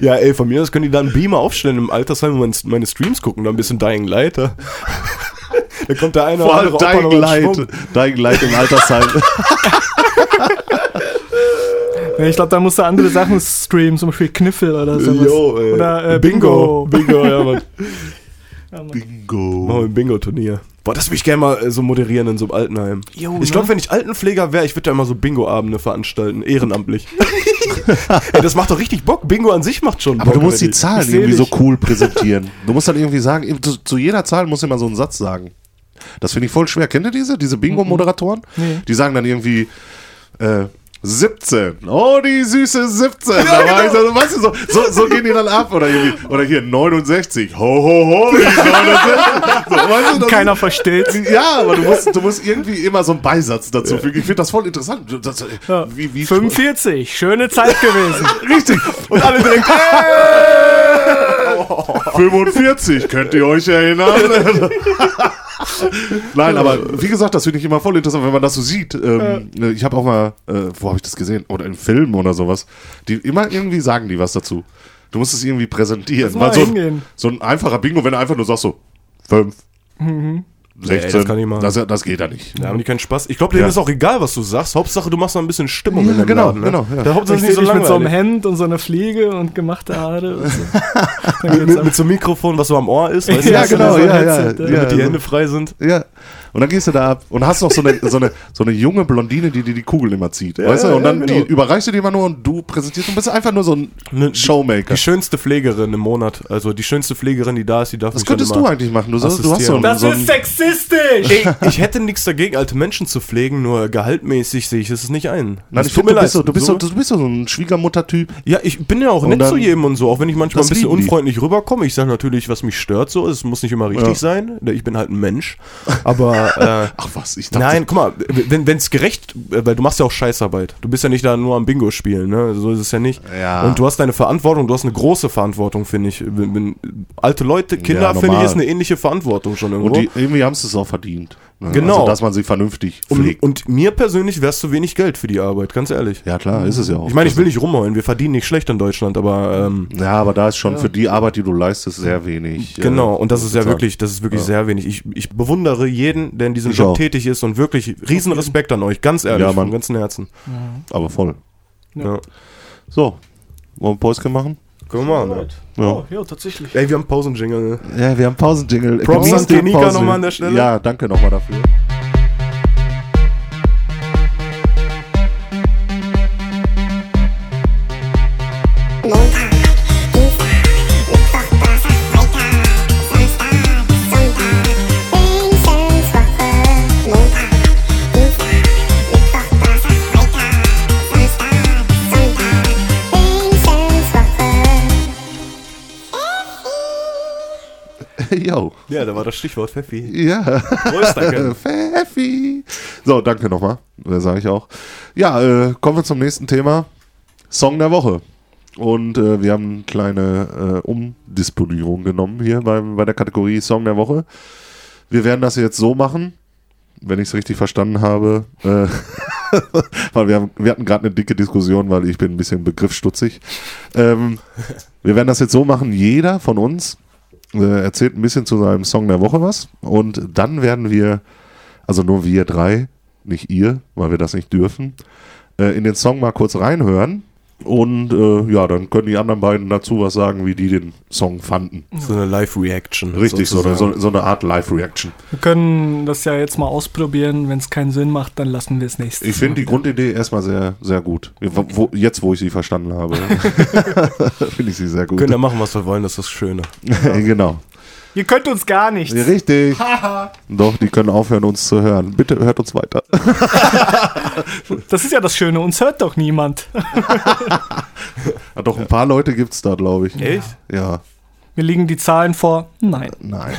Ja, ey, von mir aus können die da einen Beamer aufstellen im Altersheim und meine- Streams gucken, da ein bisschen Dying Light. Da, da kommt der eine Vor Opa noch Dying Light. Dying Light im Altersheim. Ja, Ich glaube, da musst du andere Sachen streamen, zum Beispiel Kniffel oder sowas. Jo, ey. Oder äh, Bingo. Bingo. Bingo, ja, Mann. Bingo. Machen wir ein Bingo-Turnier. Boah, das würde ich gerne mal äh, so moderieren in so einem Altenheim. Jo, ich ne? glaube, wenn ich Altenpfleger wäre, ich würde da immer so Bingo-Abende veranstalten, ehrenamtlich. Ey, das macht doch richtig Bock. Bingo an sich macht schon Aber Bock. du musst die. Zahlen irgendwie so cool präsentieren. Du musst dann irgendwie sagen, zu, jeder Zahl muss immer so einen Satz sagen. Das finde ich voll schwer. Kennt ihr diese? Diese Bingo-Moderatoren? Nee. Die sagen dann irgendwie äh, 17. Oh, die süße 17. da war ich so, weißt du, so, so, so gehen die dann ab. Oder, irgendwie, oder hier 69. Ho, ho, ho, die 69. So, weißt du, Keiner versteht. ja, aber du musst, du musst irgendwie immer so einen Beisatz dazu fügen. Ich finde das voll interessant. Das, Ja. wie, wie 45, schöne Zeit gewesen. Richtig. Und alle direkt. 45, könnt ihr euch erinnern? Nein, aber wie gesagt, das finde ich immer voll interessant, wenn man das so sieht. Ähm, Ich habe auch mal, äh, wo habe ich das gesehen? Oder in Filmen oder sowas. Die immer irgendwie sagen die was dazu. Du musst es irgendwie präsentieren. Mal so, ein- so ein einfacher Bingo, wenn du einfach nur sagst so 5, 16, Nee, das kann ich machen. das, das geht ja nicht. Da haben die keinen Spaß. Ich glaube, denen Ja. ist auch egal, was du sagst. Hauptsache, du machst noch ein bisschen Stimmung Ja, in genau, Laden. Ne? genau, ja. Der Hauptsache ist nicht so dich mit so einem. Hemd und so einer Fliege und gemachte Haare. Und so. Mit, mit so einem Mikrofon, was so am Ohr ist. Weißt Ja, du, genau, ja, ja, ja. damit die Hände frei sind. Ja. Und dann gehst du da ab und hast noch so eine, so eine, so eine junge Blondine, die dir die Kugel immer zieht. weißt du? ja, Und dann ja, die genau. überreichst du dir immer nur und du präsentierst und bist einfach nur so ein Ne, Showmaker. Die schönste Pflegerin im Monat. Also die schönste Pflegerin, die da ist, die darf dann könntest immer du eigentlich machen. Du, sollst, du hast so ein, Das so ein ist sexistisch! Ey, ich hätte nichts dagegen, alte Menschen zu pflegen, nur gehaltmäßig sehe ich es nicht ein. Nein, ich mir du bist, so, du, bist so, du bist so ein Schwiegermutter-Typ. Ja, ich bin ja auch Und nett dann- zu jedem und so, auch wenn ich manchmal ein bisschen die. unfreundlich rüberkomme. Ich sage natürlich, was mich stört so, es muss nicht immer richtig Ja. sein. Ich bin halt ein Mensch. Aber äh, Ach was, ich dachte. Nein, guck mal, wenn es gerecht, äh, weil du machst ja auch Scheißarbeit. Du bist ja nicht da nur am Bingo spielen, ne? So ist es ja nicht. Ja. Und du hast deine Verantwortung, du hast eine große Verantwortung, finde ich. Wenn, wenn, alte Leute, Kinder, Ja, finde ich, ist eine ähnliche Verantwortung schon irgendwo. Und die, irgendwie haben sie es auch verdient. Ne? Genau. Also, dass man sie vernünftig pflegt. und, und mir persönlich wär's zu wenig Geld für die Arbeit, ganz ehrlich. ja, klar, ist es ja auch. Ich meine, ich will nicht rumheulen, wir verdienen nicht schlecht in Deutschland, aber ähm, Ja, aber da ist schon für die Arbeit, die du leistest, sehr wenig. äh, genau, und das ist ja wirklich, das ist wirklich sehr wenig. Ich, ich bewundere jeden, der in diesem Ich Job auch. tätig ist und wirklich riesen Respekt an euch, ganz ehrlich, Ja, Mann. vom ganzen Herzen. Aber voll. Ja. So, wollen wir Päuschen machen? Können wir machen, ne? Ja. Oh, ja, tatsächlich. Ey, wir haben Pausenjingle. Ne? Ja, wir haben Pausenjingle. Props an Tenika nochmal an der Stelle. Ja, danke nochmal dafür. Yo. Ja, da war das Stichwort Pfeffi. Ja. Pfeffi. So, danke nochmal. Das sage ich auch. Ja, äh, kommen wir zum nächsten Thema. Song der Woche. Und äh, wir haben eine kleine äh, Umdisponierung genommen hier bei, bei der Kategorie Song der Woche. Wir werden das jetzt so machen, wenn ich es richtig verstanden habe, äh, weil wir, haben, wir hatten gerade eine dicke Diskussion, weil ich bin ein bisschen begriffsstutzig. Ähm, wir werden das jetzt so machen, jeder von uns äh, erzählt ein bisschen zu seinem Song der Woche was. Und dann werden wir, also nur wir drei, nicht ihr, weil wir das nicht dürfen, äh, in den Song mal kurz reinhören und äh, ja, dann können die anderen beiden dazu was sagen, wie die den Song fanden. So eine Live-Reaction. Richtig, so eine, so, so eine Art Live-Reaction. Wir können das ja jetzt mal ausprobieren. Wenn es keinen Sinn macht, dann lassen wir es nächstes Ich finde die. Grundidee erstmal sehr, sehr gut. Wo, jetzt, wo ich sie verstanden habe, finde ich sie sehr gut. Wir können ja machen, was wir wollen, das ist das Schöne. genau. Ihr könnt uns gar nichts. Richtig. Doch, die können aufhören, uns zu hören. Bitte hört uns weiter. Das ist ja das Schöne. Uns hört doch niemand. Ja, doch, ein paar Leute gibt es da, glaube ich. Echt? Ja, Mir liegen die Zahlen vor. Nein. nein.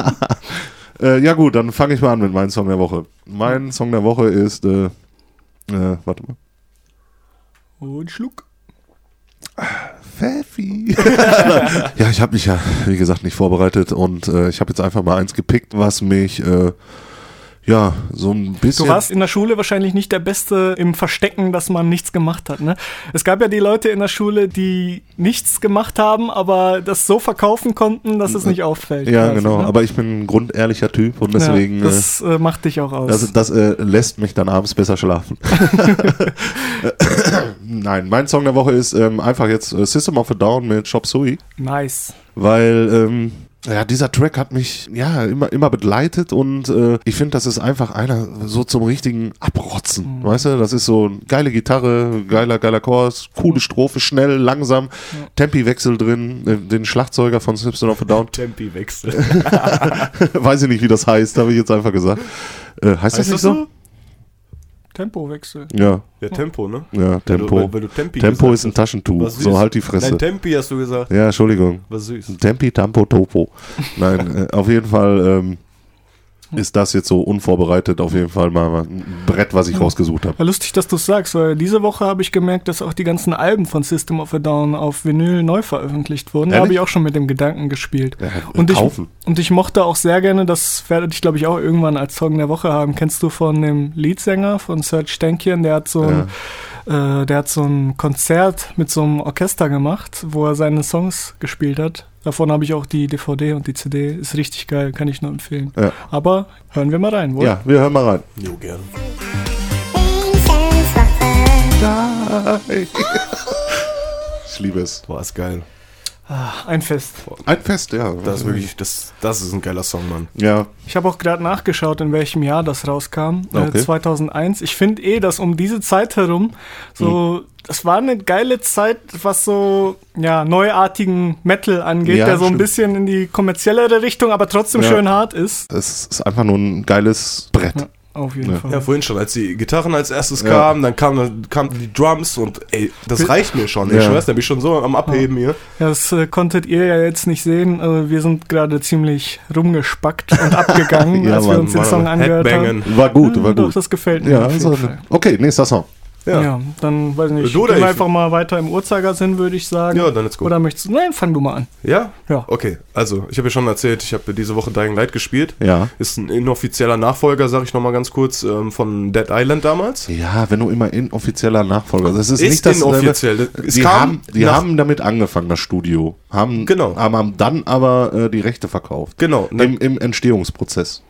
äh, ja gut, dann fange ich mal an mit meinem Song der Woche. Mein Song der Woche ist, äh, äh, warte mal. Und Schluck. Pfeffi. ja, ich habe mich ja, wie gesagt, nicht vorbereitet und äh, ich habe jetzt einfach mal eins gepickt, was mich, äh, ja, so ein bisschen... Du warst in der Schule wahrscheinlich nicht der Beste im Verstecken, dass man nichts gemacht hat. Ne? Es gab ja die Leute in der Schule, die nichts gemacht haben, aber das so verkaufen konnten, dass es nicht auffällt. ja, quasi, genau, ne? aber ich bin ein grundehrlicher Typ und deswegen... ja, äh, das äh, macht dich auch aus. Das, das äh, lässt mich dann abends besser schlafen. Nein, mein Song der Woche ist ähm, einfach jetzt äh, System of a Down mit Chop Suey, nice. weil ähm, Ja, dieser Track hat mich ja immer, immer begleitet und äh, ich finde, das ist einfach einer so zum richtigen Abrotzen. Weißt du, das ist so eine geile Gitarre, geiler, geiler Chorus, coole Strophe, schnell, langsam, Tempiwechsel drin, äh, den Schlagzeuger von Simpson of a Down. Tempi-Wechsel. Weiß ich nicht, wie das heißt, habe ich jetzt einfach gesagt. Äh, heißt, das Heißt nicht das so? so? Tempowechsel. Ja, Ja, Tempo, ne? ja, Tempo. Weil du, weil du Tempi Tempo gesagt ist ein hast. Taschentuch, so halt die Fresse. Nein, Tempi hast du gesagt. ja, Entschuldigung. Was süß. Tempi, Tampo, Topo. Nein, äh, auf jeden Fall ähm, ist das jetzt so unvorbereitet auf jeden Fall mal ein Brett, was ich rausgesucht habe. Ja, lustig, dass du es sagst, weil diese Woche habe ich gemerkt, dass auch die ganzen Alben von System of a Down auf Vinyl neu veröffentlicht wurden. Da Ehrlich? habe ich auch schon mit dem Gedanken gespielt. Ja, und, ich, und ich mochte auch sehr gerne, das werde ich glaube ich auch irgendwann als Song der Woche haben. Kennst du von dem Leadsänger von Serge Stankian? Der hat so ein, äh, der hat so ein Konzert mit so einem Orchester gemacht, wo er seine Songs gespielt hat. Davon habe ich auch die DVD und die CD. Ist richtig geil, kann ich nur empfehlen. Ja. Aber hören wir mal rein, wohl? Ja, wir hören mal rein. Jo, gerne. Ich liebe es. Boah, ist geil. Ein Fest. Ein Fest, ja. Das ist wirklich, das, das ist ein geiler Song, Mann. Ja, Ich habe auch gerade nachgeschaut, in welchem Jahr das rauskam. Äh, Okay. 2001. Ich finde eh, dass um diese Zeit herum so, das war eine geile Zeit, was so ja neuartigen Metal angeht, Ja, der so ein stimmt. bisschen in die kommerziellere Richtung, aber trotzdem Ja. schön hart ist. es ist einfach nur ein geiles Brett. Ja, auf jeden Ja. Fall. Ja, vorhin schon, als die Gitarren als erstes Ja. kamen, dann kamen kamen die Drums und ey, das reicht mir schon. Ich Ja. schwör's, da bin ich schon so am Abheben hier. Ja, das äh, konntet ihr ja jetzt nicht sehen. Äh, wir sind gerade ziemlich rumgespackt und abgegangen, Ja, als wir Mann, uns den Mann, Song angehört Headbangen. haben. War gut, war doch, gut. das gefällt mir. Ja, auf also, okay, nächster Song. Ja. Ja. dann weiß ich nicht. Du oder Gehen wir ich? einfach mal weiter im Uhrzeigersinn, würde ich sagen. Ja, dann let's go. Oder möchtest du? Nein, fang du mal an. Ja? Ja. Okay, also, ich habe ja schon erzählt, ich habe diese Woche Dying Light gespielt. Ja. Ist ein inoffizieller Nachfolger, sag ich nochmal ganz kurz, ähm, von Dead Island damals. Ja, wenn du immer inoffizieller Nachfolger. Das ist, Ist nicht das. inoffiziell. Es Die, kam haben, die haben damit angefangen, das Studio. Haben, Genau. Haben, haben dann aber äh, die Rechte verkauft. Genau, Im, Im Entstehungsprozess.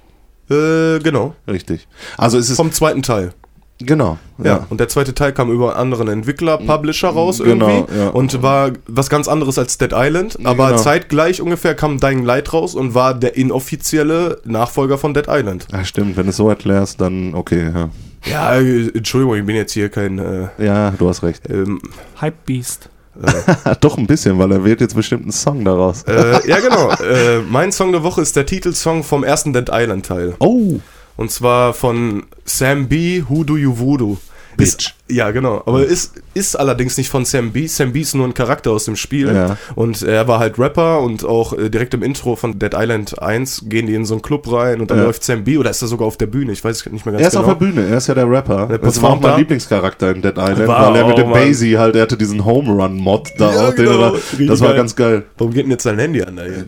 Äh, genau. Richtig. Also es ist. Vom zweiten Teil. Genau. Ja. Ja. Und der zweite Teil kam über einen anderen Entwickler, Publisher raus Genau, irgendwie. ja. Und war was ganz anderes als Dead Island. Aber Genau. zeitgleich ungefähr kam Dying Light raus und war der inoffizielle Nachfolger von Dead Island. Ja, stimmt. Wenn du es so erklärst, dann okay. Ja. Ja, äh, Entschuldigung, ich bin jetzt hier kein. Äh, ja, du hast recht. ähm, Hypebeast. Doch ein bisschen, weil er wählt jetzt bestimmt einen Song daraus. äh, ja, genau. äh, mein Song der Woche ist der Titelsong vom ersten Dead Island Teil. Oh. Und zwar von Sam B. Who Do You Voodoo. Bitch. Ist, ja, genau. Aber ist, ist allerdings nicht von Sam B. Sam B. ist nur ein Charakter aus dem Spiel. Ja. Und er war halt Rapper und auch äh, direkt im Intro von Dead Island 1 gehen die in so einen Club rein und dann Ja. läuft Sam B. oder ist er sogar auf der Bühne? Ich weiß es nicht mehr ganz Er ist genau. auf der Bühne, er ist ja der Rapper. Der das war auch mein da. Lieblingscharakter in Dead Island, War weil er mit dem. Basie halt, er hatte diesen Home Run Mod da Ja, auch. den genau. Richtig das war geil. ganz geil. Warum geht denn jetzt sein Handy an? Da hier?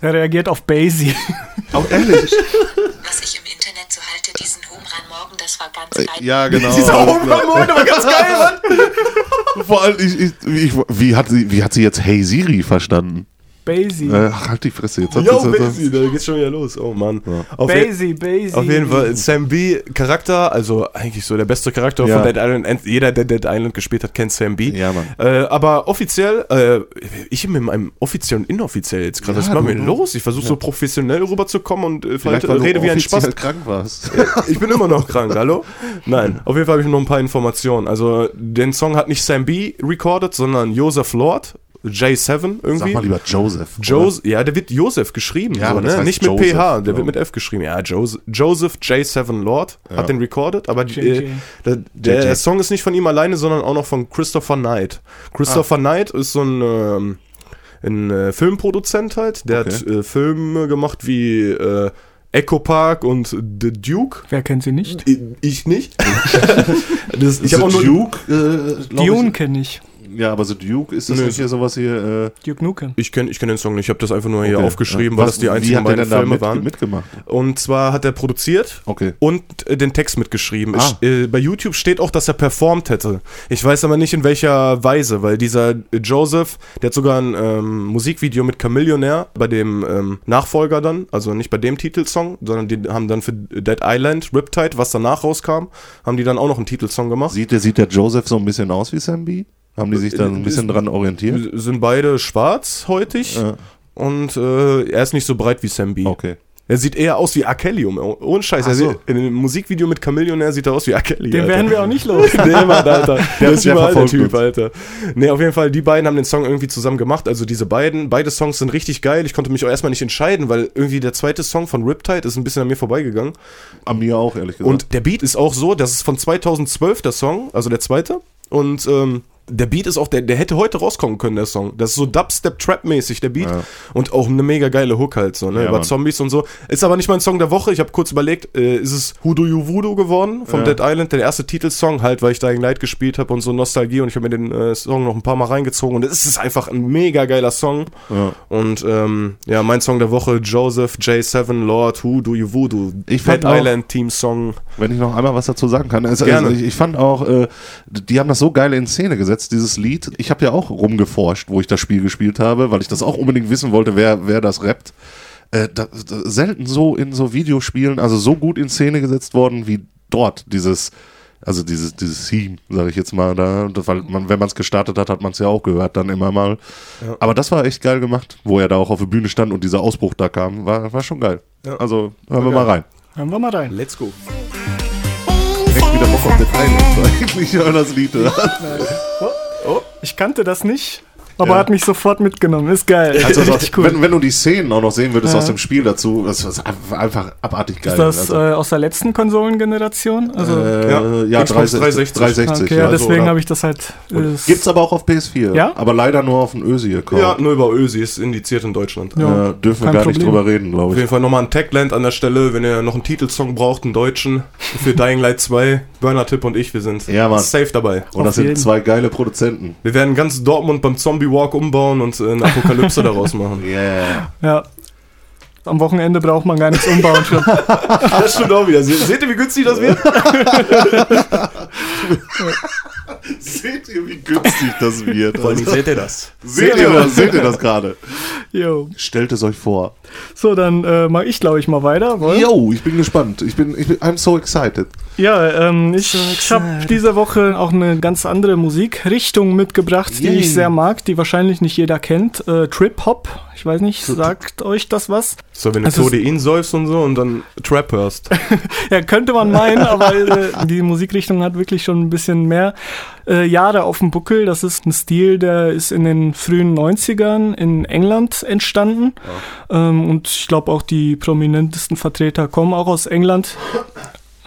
Er reagiert auf Basie. Auch ehrlich. halte, diesen Home Run morgen, das war ganz geil. ja, genau. Dieser Home. Run Mode war ganz geil, Mann. Vor allem, ich, ich, ich, wie, hat sie, wie hat sie jetzt Hey Siri verstanden? Basie. Äh, ach, halt die Fresse. Jetzt hat Yo, sie- Basie, da geht's schon wieder los. Oh Mann. Auf, je Basie, Basie. auf jeden Fall, Sam B. Charakter, also eigentlich so der beste Charakter Ja. von Dead Island. Jeder, der Dead Island gespielt hat, kennt Sam B. Ja, Mann. Äh, aber offiziell, äh, ich mit meinem offiziell und inoffiziell jetzt gerade. Ja, was du- mir los? Ich versuche so professionell rüberzukommen und äh, Vielleicht, du rede wie ein Spaß. krank warst. Ich bin immer noch krank, hallo? Nein, auf jeden Fall habe ich noch ein paar Informationen. Also, den Song hat nicht Sam B. recorded, sondern Joseph Lord, J7 irgendwie. Sag mal lieber Joseph. Jos ja, der wird Joseph geschrieben, Ja, so, das ne? heißt nicht mit Joseph, PH, der ja. wird mit F geschrieben. Ja, Joseph, Joseph J7 Lord hat den recorded, aber äh, der, der JJ. Song ist nicht von ihm alleine, sondern auch noch von Christopher Knight. Christopher Ah. Knight ist so ein, ähm, ein äh, Filmproduzent halt, der Okay. hat äh, Filme gemacht wie äh, Echo Park und The Duke. Wer kennt sie nicht? Ich, ich nicht. das, ich The habe auch nur Duke, äh, Dune ich. kenne ich. Ja, aber The Duke, ist das Nö, nicht hier sowas hier? Äh, Duke Nukem. Ich kenne ich kenn den Song nicht, ich habe das einfach nur hier okay. aufgeschrieben, Ja. weil Was- das die einzigen beiden Filme mit, waren. mitgemacht? Und zwar hat er produziert Okay. und äh, den Text mitgeschrieben. Ah. Ich, äh, bei YouTube steht auch, dass er performt hätte. Ich weiß aber nicht in welcher Weise, weil dieser Joseph, der hat sogar ein ähm, Musikvideo mit Chamillionaire bei dem ähm, Nachfolger dann, also nicht bei dem Titelsong, sondern die haben dann für Dead Island, Riptide, was danach rauskam, haben die dann auch noch einen Titelsong gemacht. Sieht der, sieht der Joseph so ein bisschen aus wie Sam B? Haben die sich da ein bisschen dran orientiert? Sind beide schwarzhäutig. Ja. und äh, er ist nicht so breit wie Sam B. Okay. Er sieht eher aus wie R. Kelly, um, ohne Scheiß. So. sieht, in dem Musikvideo mit Chameleonaire sieht er aus wie. Kelly. Den Alter. werden wir auch nicht los. Nee, Mann, Alter. Der ist der überall der Typ, uns. Alter. Nee, auf jeden Fall, die beiden haben den Song irgendwie zusammen gemacht. Also diese beiden, beide Songs sind richtig geil. Ich konnte mich auch erstmal nicht entscheiden, weil irgendwie der zweite Song von Riptide ist ein bisschen an mir vorbeigegangen. An mir auch, ehrlich gesagt. Und der Beat ist auch so, das ist von 2012 der Song, also der zweite. Und ähm, der Beat ist auch, der, der hätte heute rauskommen können, der Song. Das ist so Dubstep-Trap-mäßig, der Beat. Ja. Und auch eine mega geile Hook halt, so, ne? Ja, Über Mann. Zombies und so. Ist aber nicht mein Song der Woche. Ich habe kurz überlegt, äh, ist es Who Do You Voodoo geworden vom Ja. Dead Island, der erste Titelsong, halt, weil ich Dying Light gespielt habe und so Nostalgie und ich habe mir den äh, Song noch ein paar Mal reingezogen und es ist einfach ein mega geiler Song. Und ähm, ja, mein Song der Woche, Joseph J7 Lord, Who Do You Voodoo? Ich Dead auch- Island Team Song. Wenn ich noch einmal was dazu sagen kann. Also, Gerne. Also ich, ich fand auch, äh, die haben das so geil in Szene gesetzt, dieses Lied. Ich habe ja auch rumgeforscht, wo ich das Spiel gespielt habe, weil ich das auch unbedingt wissen wollte, wer, wer das rappt. Äh, da, da, selten so in so Videospielen, also so gut in Szene gesetzt worden wie dort, dieses, also dieses, dieses Theme, sage ich jetzt mal, da, weil man, wenn man es gestartet hat, hat man es ja auch gehört, dann immer mal. Aber das war echt geil gemacht, wo er da auch auf der Bühne stand und dieser Ausbruch da kam, war, war schon geil. Ja. Also hören wir War mal geil. rein. Hören wir mal rein. Let's go. Auf Dead Island, eigentlich, man das Lied hört. Ich kannte das nicht, aber Ja. hat mich sofort mitgenommen. Ist geil. Also Richtig cool. wenn, wenn du die Szenen auch noch sehen würdest Ja. aus dem Spiel dazu, das ist einfach- abartig geil. ist das also, äh, aus der letzten Konsolengeneration? Also, äh, ja, ja, Xbox 360. 360. 360 okay, ja. ja, deswegen oder? habe ich das halt. äh, Gibt's aber auch auf PS4. Ja? Aber leider nur auf dem Ösi-Account. Ja, nur über Ösi, ist indiziert in Deutschland. Ja. Äh, dürfen wir gar nicht Problem. drüber reden, Auf glaube jeden ich. Fall nochmal ein Tagland an der Stelle, wenn ihr noch einen Titelsong braucht, einen deutschen, für Dying Light 2, Burner Tip und ich, wir sind Ja, Mann. safe dabei. Und das sind zwei geile Produzenten. Wir werden ganz Dortmund beim Zombie Walk umbauen und äh, eine Apokalypse daraus machen. Yeah. ja. Am Wochenende braucht man gar nichts umbauen. Schon. Das stimmt auch wieder. Se seht ihr, wie günstig das wird? Seht ihr, wie günstig das wird? Also, seht ihr das? seht, ihr das, seht ihr das gerade? Jo. Stellt es euch vor. So, dann äh, mache ich, glaube ich, mal weiter. wohl? Yo, ich bin gespannt. Ich bin, ich bin, I'm so excited. Ja, ähm, ich, ich habe diese Woche auch eine ganz andere Musikrichtung mitgebracht, die Yay. ich sehr mag, die wahrscheinlich nicht jeder kennt. Äh, Trip Hop. Ich weiß nicht, sagt euch das was? So, wenn du Also Codein säufst und so und dann Trap hörst. Ja, könnte man meinen, aber äh, die Musikrichtung hat wirklich schon ein bisschen mehr äh, Jahre auf dem Buckel. Das ist ein Stil, der ist in den frühen 90ern in England entstanden. Ähm, und ich glaube auch die prominentesten Vertreter kommen auch aus England.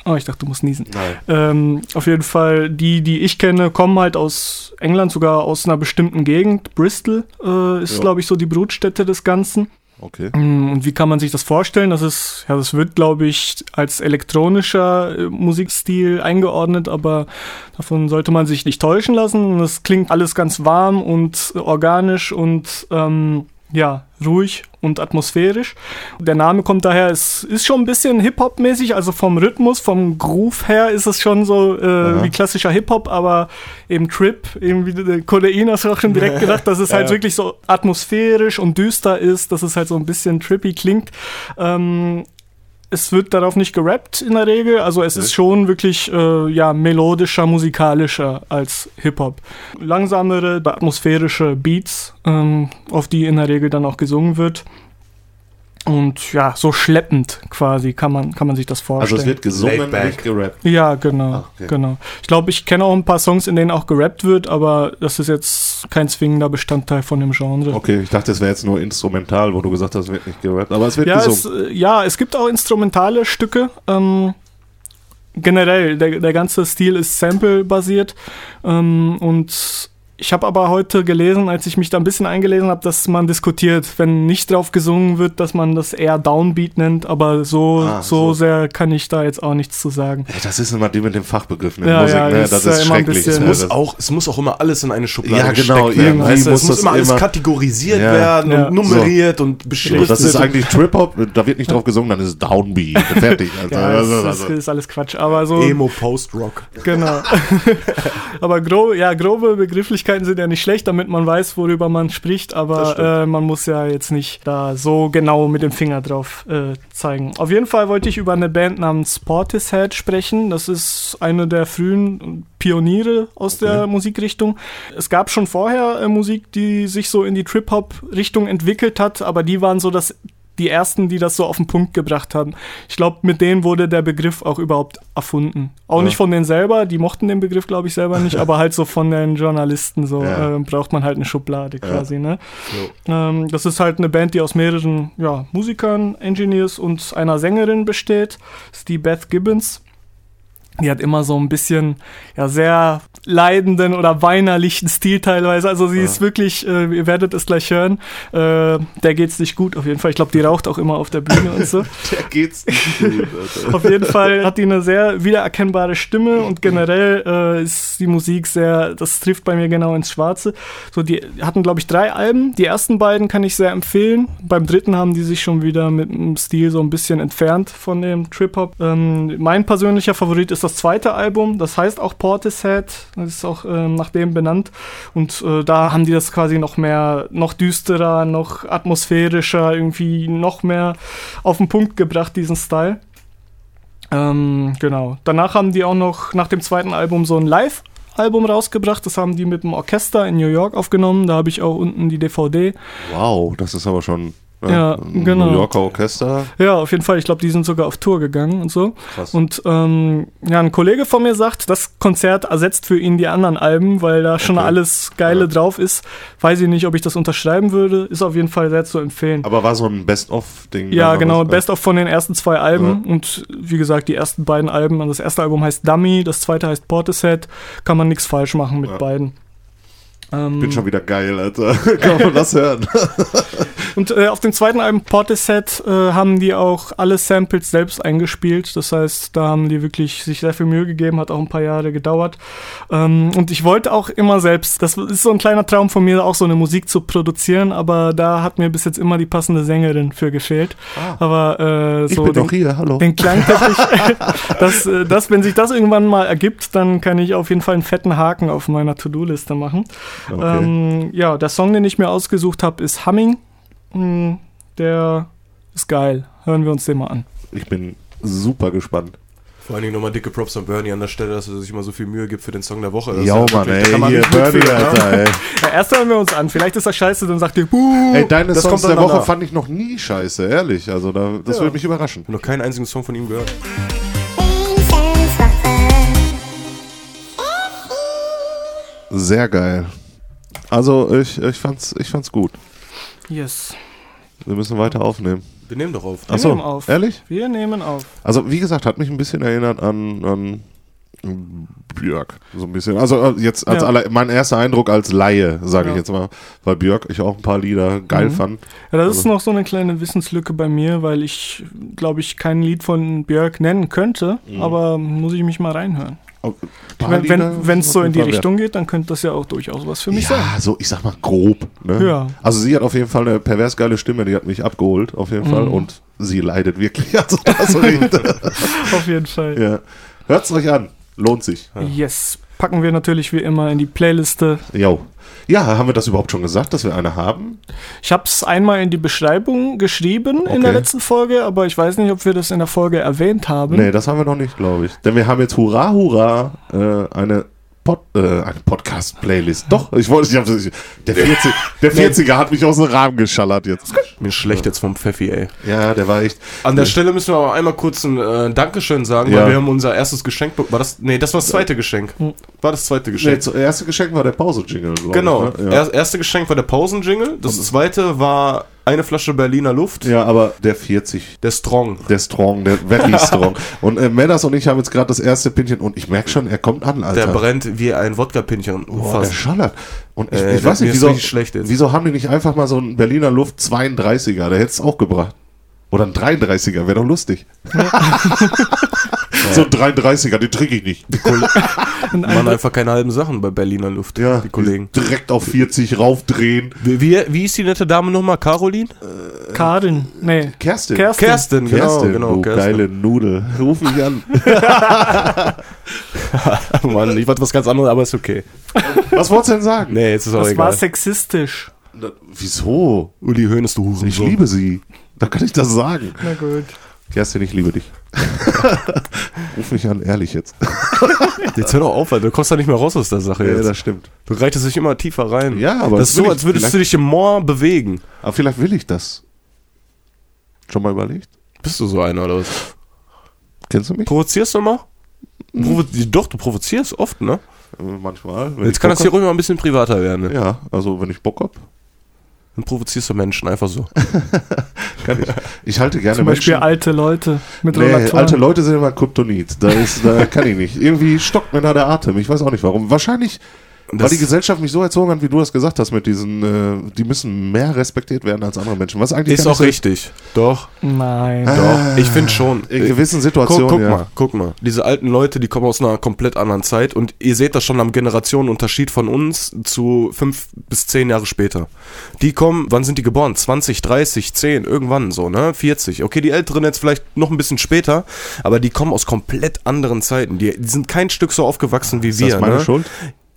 Oh, ich dachte, du musst niesen. Nein. Ähm, auf jeden Fall, die, die ich kenne, kommen halt aus England, sogar aus einer bestimmten Gegend. Bristol äh, ist, Ja. glaube ich, so die Brutstätte des Ganzen. Okay. Mm, Und wie kann man sich das vorstellen? Das ist, ja, das wird, glaube ich, als elektronischer äh, Musikstil eingeordnet, aber davon sollte man sich nicht täuschen lassen. Und Es klingt alles ganz warm und organisch und ähm, ja, ruhig und atmosphärisch. Der Name kommt daher, es ist schon ein bisschen Hip-Hop-mäßig, also vom Rhythmus, vom Groove her ist es schon so äh, wie klassischer Hip-Hop, aber eben Trip, eben wie der Codein hast du auch schon direkt gedacht, dass es halt Ja. wirklich so atmosphärisch und düster ist, dass es halt so ein bisschen trippy klingt. Ähm, es wird darauf nicht gerappt in der Regel, also es ist schon wirklich äh, ja, melodischer, musikalischer als Hip-Hop. Langsamere, atmosphärische Beats, ähm, auf die in der Regel dann auch gesungen wird. Und ja, so schleppend quasi kann man, kann man sich das vorstellen. Also es wird gesungen, back. nicht gerappt. Ja, genau, Ah, okay. genau. Ich glaube, ich kenne auch ein paar Songs, in denen auch gerappt wird, aber das ist jetzt kein zwingender Bestandteil von dem Genre. Okay, ich dachte, es wäre jetzt nur instrumental, wo du gesagt hast, es wird nicht gerappt, aber es wird Ja, es, gesungen. äh, ja, es gibt auch instrumentale Stücke. Ähm, generell, der, der ganze Stil ist Sample-basiert. Ähm, und ich habe aber heute gelesen, als ich mich da ein bisschen eingelesen habe, dass man diskutiert, wenn nicht drauf gesungen wird, dass man das eher Downbeat nennt. Aber so, Ah, so, so. sehr kann ich da jetzt auch nichts zu sagen. Ey, das ist immer die mit den Fachbegriffen in Ja, Musik, ja, ne? ist Das ja ist immer ein schrecklich. bisschen- ne? muss Das- auch, es muss auch immer alles in eine Schublade Ja, genau, gesteckt werden. irgendwie Weißt du, muss es muss das immer alles immer- kategorisiert Ja. werden Ja. und nummeriert und beschriftet. das ist eigentlich Trip-Hop, da wird nicht drauf gesungen, dann ist es Downbeat. Fertig. Also, Ja, also, das, also. ist, ist alles Quatsch. Aber so. Emo Post-Rock. Genau. Aber gro ja, grobe Begrifflichkeiten Begrifflichkeiten sind ja nicht schlecht, damit man weiß, worüber man spricht, aber äh, man muss ja jetzt nicht da so genau mit dem Finger drauf äh, zeigen. Auf jeden Fall wollte ich über eine Band namens Portishead sprechen. Das ist eine der frühen Pioniere aus der Musikrichtung. Es gab schon vorher äh, Musik, die sich so in die Trip-Hop-Richtung entwickelt hat, aber die waren so das die ersten, die das so auf den Punkt gebracht haben. Ich glaube, mit denen wurde der Begriff auch überhaupt erfunden. Auch Ja. nicht von denen selber, die mochten den Begriff, glaube ich, selber nicht, aber halt so von den Journalisten, so Ja. äh, braucht man halt eine Schublade quasi. Ne? Ähm, das ist halt eine Band, die aus mehreren ja, Musikern, Engineers und einer Sängerin besteht. Das ist die Beth Gibbons. Die hat immer so ein bisschen, ja, sehr leidenden oder weinerlichen Stil teilweise. Also sie ist wirklich, äh, ihr werdet es gleich hören, äh, der geht's nicht gut auf jeden Fall. Ich glaube, die raucht auch immer auf der Bühne und so. Der geht's nicht gut, Alter. Auf jeden Fall hat die eine sehr wiedererkennbare Stimme und generell äh, ist die Musik sehr, das trifft bei mir genau ins Schwarze. So, die hatten, glaube ich, drei Alben. Die ersten beiden kann ich sehr empfehlen. Beim dritten haben die sich schon wieder mit dem Stil so ein bisschen entfernt von dem Trip-Hop. Ähm, mein persönlicher Favorit ist das zweite Album. Das heißt auch Portishead. Das ist auch ähm, nach dem benannt. Und äh, da haben die das quasi noch mehr, noch düsterer, noch atmosphärischer, irgendwie noch mehr auf den Punkt gebracht, diesen Style. Ähm, genau. Danach haben die auch noch nach dem zweiten Album so ein Live-Album rausgebracht. Das haben die mit dem Orchester in New York aufgenommen. Da habe ich auch unten die DVD. Wow, das ist aber schon äh, Ja, genau. New Yorker Orchester. Ja, auf jeden Fall. Ich glaube, die sind sogar auf Tour gegangen und so. Krass. Und ähm, ja, ein Kollege von mir sagt, das Konzert ersetzt für ihn die anderen Alben, weil da schon Okay. alles Geile Ja. drauf ist. Weiß ich nicht, ob ich das unterschreiben würde. Ist auf jeden Fall sehr zu empfehlen. Aber war so ein Best-of-Ding. Ja, genau, oder was? Best of von den ersten zwei Alben. Und wie gesagt, die ersten beiden Alben. Also das erste Album heißt Dummy, das zweite heißt Portishead. Kann man nichts falsch machen mit Ja. beiden. Ähm, Bin schon wieder geil, Alter. Kann man das hören? und äh, auf dem zweiten Album Portishead äh, haben die auch alle Samples selbst eingespielt. Das heißt, da haben die wirklich sich sehr viel Mühe gegeben, hat auch ein paar Jahre gedauert. Ähm, und ich wollte auch immer selbst, das ist so ein kleiner Traum von mir, auch so eine Musik zu produzieren, aber da hat mir bis jetzt immer die passende Sängerin für gefehlt. Aber äh, Ich so bin den, doch hier, hallo. den Klangteppich, das, äh, das, wenn sich das irgendwann mal ergibt, dann kann ich auf jeden Fall einen fetten Haken auf meiner To-Do-Liste machen. Okay. Ähm, ja, der Song, den ich mir ausgesucht habe, ist Humming. Hm, Der ist geil. Hören wir uns den mal an. Ich bin super gespannt. Vor allen Dingen nochmal dicke Props an Bernie an der Stelle, dass er sich mal so viel Mühe gibt für den Song der Woche. Das Ja, Mann, ey, man hier, mitfühlen, ja. Alter, ey. Ja, erst hören wir uns an. Vielleicht ist das scheiße, dann sagt ihr, buh. Ey, deine Das Songs kommt der Woche fand ich noch nie scheiße, ehrlich. Also, da, das Ja. würde mich überraschen. Ich habe noch keinen einzigen Song von ihm gehört. Sehr geil. Also, ich, ich, fand's, ich fand's gut. Yes. Wir müssen weiter aufnehmen. Wir nehmen doch auf. Achso, nehmen auf. ehrlich? Wir nehmen auf. Also, wie gesagt, hat mich ein bisschen erinnert an, an Björk. So ein bisschen. Also, äh, jetzt als Ja. aller, mein erster Eindruck als Laie, sage ich Ja. jetzt mal, weil Björk ich auch ein paar Lieder geil Mhm. fand. Ja, das ist Also- noch so eine kleine Wissenslücke bei mir, weil ich, glaube ich, kein Lied von Björk nennen könnte, aber muss ich mich mal reinhören. Wenn es so in die Fall Richtung geht, dann könnte das ja auch durchaus was für mich sein. Ja, so, ich sag mal grob. Ne? Ja. Also sie hat auf jeden Fall eine pervers geile Stimme, die hat mich abgeholt, auf jeden Fall. Mhm. Und sie leidet wirklich. Also das. Auf jeden Fall. ja. Hört's euch an. Lohnt sich. Yes. Packen wir natürlich wie immer in die Playliste. Jo. Ja, haben wir das überhaupt schon gesagt, dass wir eine haben? Ich habe es einmal in die Beschreibung geschrieben in der Okay. letzten Folge, aber ich weiß nicht, ob wir das in der Folge erwähnt haben. Nee, das haben wir noch nicht, glaube ich. Denn wir haben jetzt Hurra, Hurra, äh, eine, Pod, äh, eine Podcast-Playlist. Doch, ich wollte, ich hab, der, 40, der 40er hat mich aus dem Rahmen geschallert jetzt. Mir schlecht jetzt vom Pfeffi, ey. Ja, der war echt. An der Stelle müssen wir aber einmal kurz ein äh, Dankeschön sagen, Ja. weil wir haben unser erstes Geschenk. be- War das? Nee, das war das zweite Geschenk. War das zweite Nee, Geschenk? das erste Geschenk war der Pause-Jingle, glaube genau. ich. Ne? Ja. Er, erste Geschenk war der Pausenjingle. Das zweite war eine Flasche Berliner Luft. ja, aber der 40 Der Strong. Der Strong, der very strong. Und äh, Medas und ich haben jetzt gerade das erste Pinchen und ich merke schon, er kommt an, Alter. Der brennt wie ein Wodka-Pinchen. Boah, der schallert. Und ich, Äh, ich weiß nicht, wieso, wieso haben die nicht einfach mal so einen Berliner Luft 32er? Der hätte es auch gebracht. Oder ein 33er, wäre doch lustig. so ein 33er, den trinke ich nicht. Machen einfach keine halben Sachen bei Berliner Luft. die Kollegen. Direkt auf 40 raufdrehen. Wie, wie, wie ist die nette Dame nochmal? Caroline? Karin. Nee. Kerstin. Kerstin. Kerstin, genau, Kerstin, genau. du Kerstin. geile Nudel. Ruf mich an. Mann, ich wollte was ganz anderes, aber ist okay. Was wolltest du denn sagen? Nee, jetzt ist auch Das war egal. sexistisch. Na, Wieso? Uli Hoeneß, du Hurensohn. Ich liebe sie. Da kann ich das sagen. Na gut. Kerstin, ich liebe dich. Ruf mich an, ehrlich jetzt. Jetzt hör doch auf, Alter. Du kommst da nicht mehr raus aus der Sache Ja, jetzt. das stimmt. Du reitest dich immer tiefer rein. Ja, aber Das ist so, als würdest du dich im Moor bewegen. Aber vielleicht will ich das. Schon mal überlegt? Bist du so einer oder was? Kennst du mich? Provozierst du mal? Provo doch, du provozierst oft, ne? Äh, Manchmal. Jetzt kann das hier ruhig mal ein bisschen privater werden. Ne? Ja, also wenn ich Bock hab, Dann provozierst du Menschen einfach so. kann ich. Ich halte gerne Zum Beispiel Menschen. alte Leute mit Nee, Rollatoren. alte Leute sind immer Kryptonit. Da, ist, da kann ich nicht. Irgendwie stockt mir da der Atem. Ich weiß auch nicht warum. Wahrscheinlich, weil Das- die Gesellschaft mich so erzogen hat, wie du das gesagt hast, mit diesen, äh, die müssen mehr respektiert werden als andere Menschen. Was eigentlich Ist auch richtig. Doch, Nein. doch. Ich finde schon. In gewissen Guck, Situationen. guck ja. mal, guck mal. Diese alten Leute, die kommen aus einer komplett anderen Zeit und ihr seht das schon am Generationenunterschied von uns zu fünf bis zehn Jahre später. Die kommen, wann sind die geboren? 20, 30, 10, irgendwann so, ne? 40. Okay, die Älteren jetzt vielleicht noch ein bisschen später, aber die kommen aus komplett anderen Zeiten. Die, die sind kein Stück so aufgewachsen wie Ist wir. das meine ne? Schuld?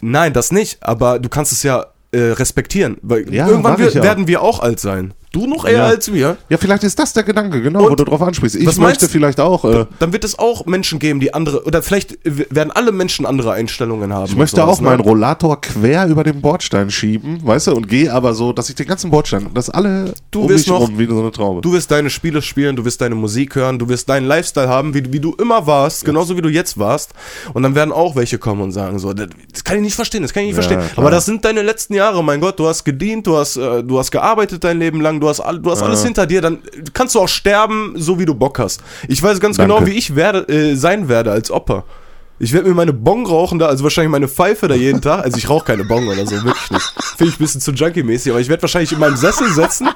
Nein, das nicht, aber du kannst es ja äh, respektieren, weil Ja, irgendwann wir, werden wir auch alt sein. Du noch eher Ja. als wir. Ja, vielleicht ist das der Gedanke, genau, Und wo du drauf ansprichst. Ich möchte meinst- vielleicht auch, äh, Dann wird es auch Menschen geben, die andere, oder vielleicht werden alle Menschen andere Einstellungen haben. ich möchte sowas, auch ne? meinen Rollator quer über den Bordstein schieben, weißt du, und gehe aber so, dass ich den ganzen Bordstein, dass alle Du um wirst mich noch- rum wie so eine Traube. Du wirst deine Spiele spielen, du wirst deine Musik hören, du wirst deinen Lifestyle haben, wie, wie du immer warst, genauso wie du jetzt warst. Und dann werden auch welche kommen und sagen so, das das kann ich nicht verstehen, das kann ich nicht Ja, verstehen. klar. Aber das sind deine letzten Jahre, mein Gott, du hast gedient, du hast, äh, du hast gearbeitet dein Leben lang, du hast, all, du hast alles hinter dir, dann kannst du auch sterben, so wie du Bock hast. Ich weiß ganz Danke. genau, wie ich werde, äh, sein werde als Opa. Ich werde mir meine Bong rauchen da, also wahrscheinlich meine Pfeife da jeden Tag. Also ich rauche keine Bong oder so, wirklich nicht. Finde ich ein bisschen zu junkie-mäßig, aber ich werde wahrscheinlich in meinem Sessel sitzen,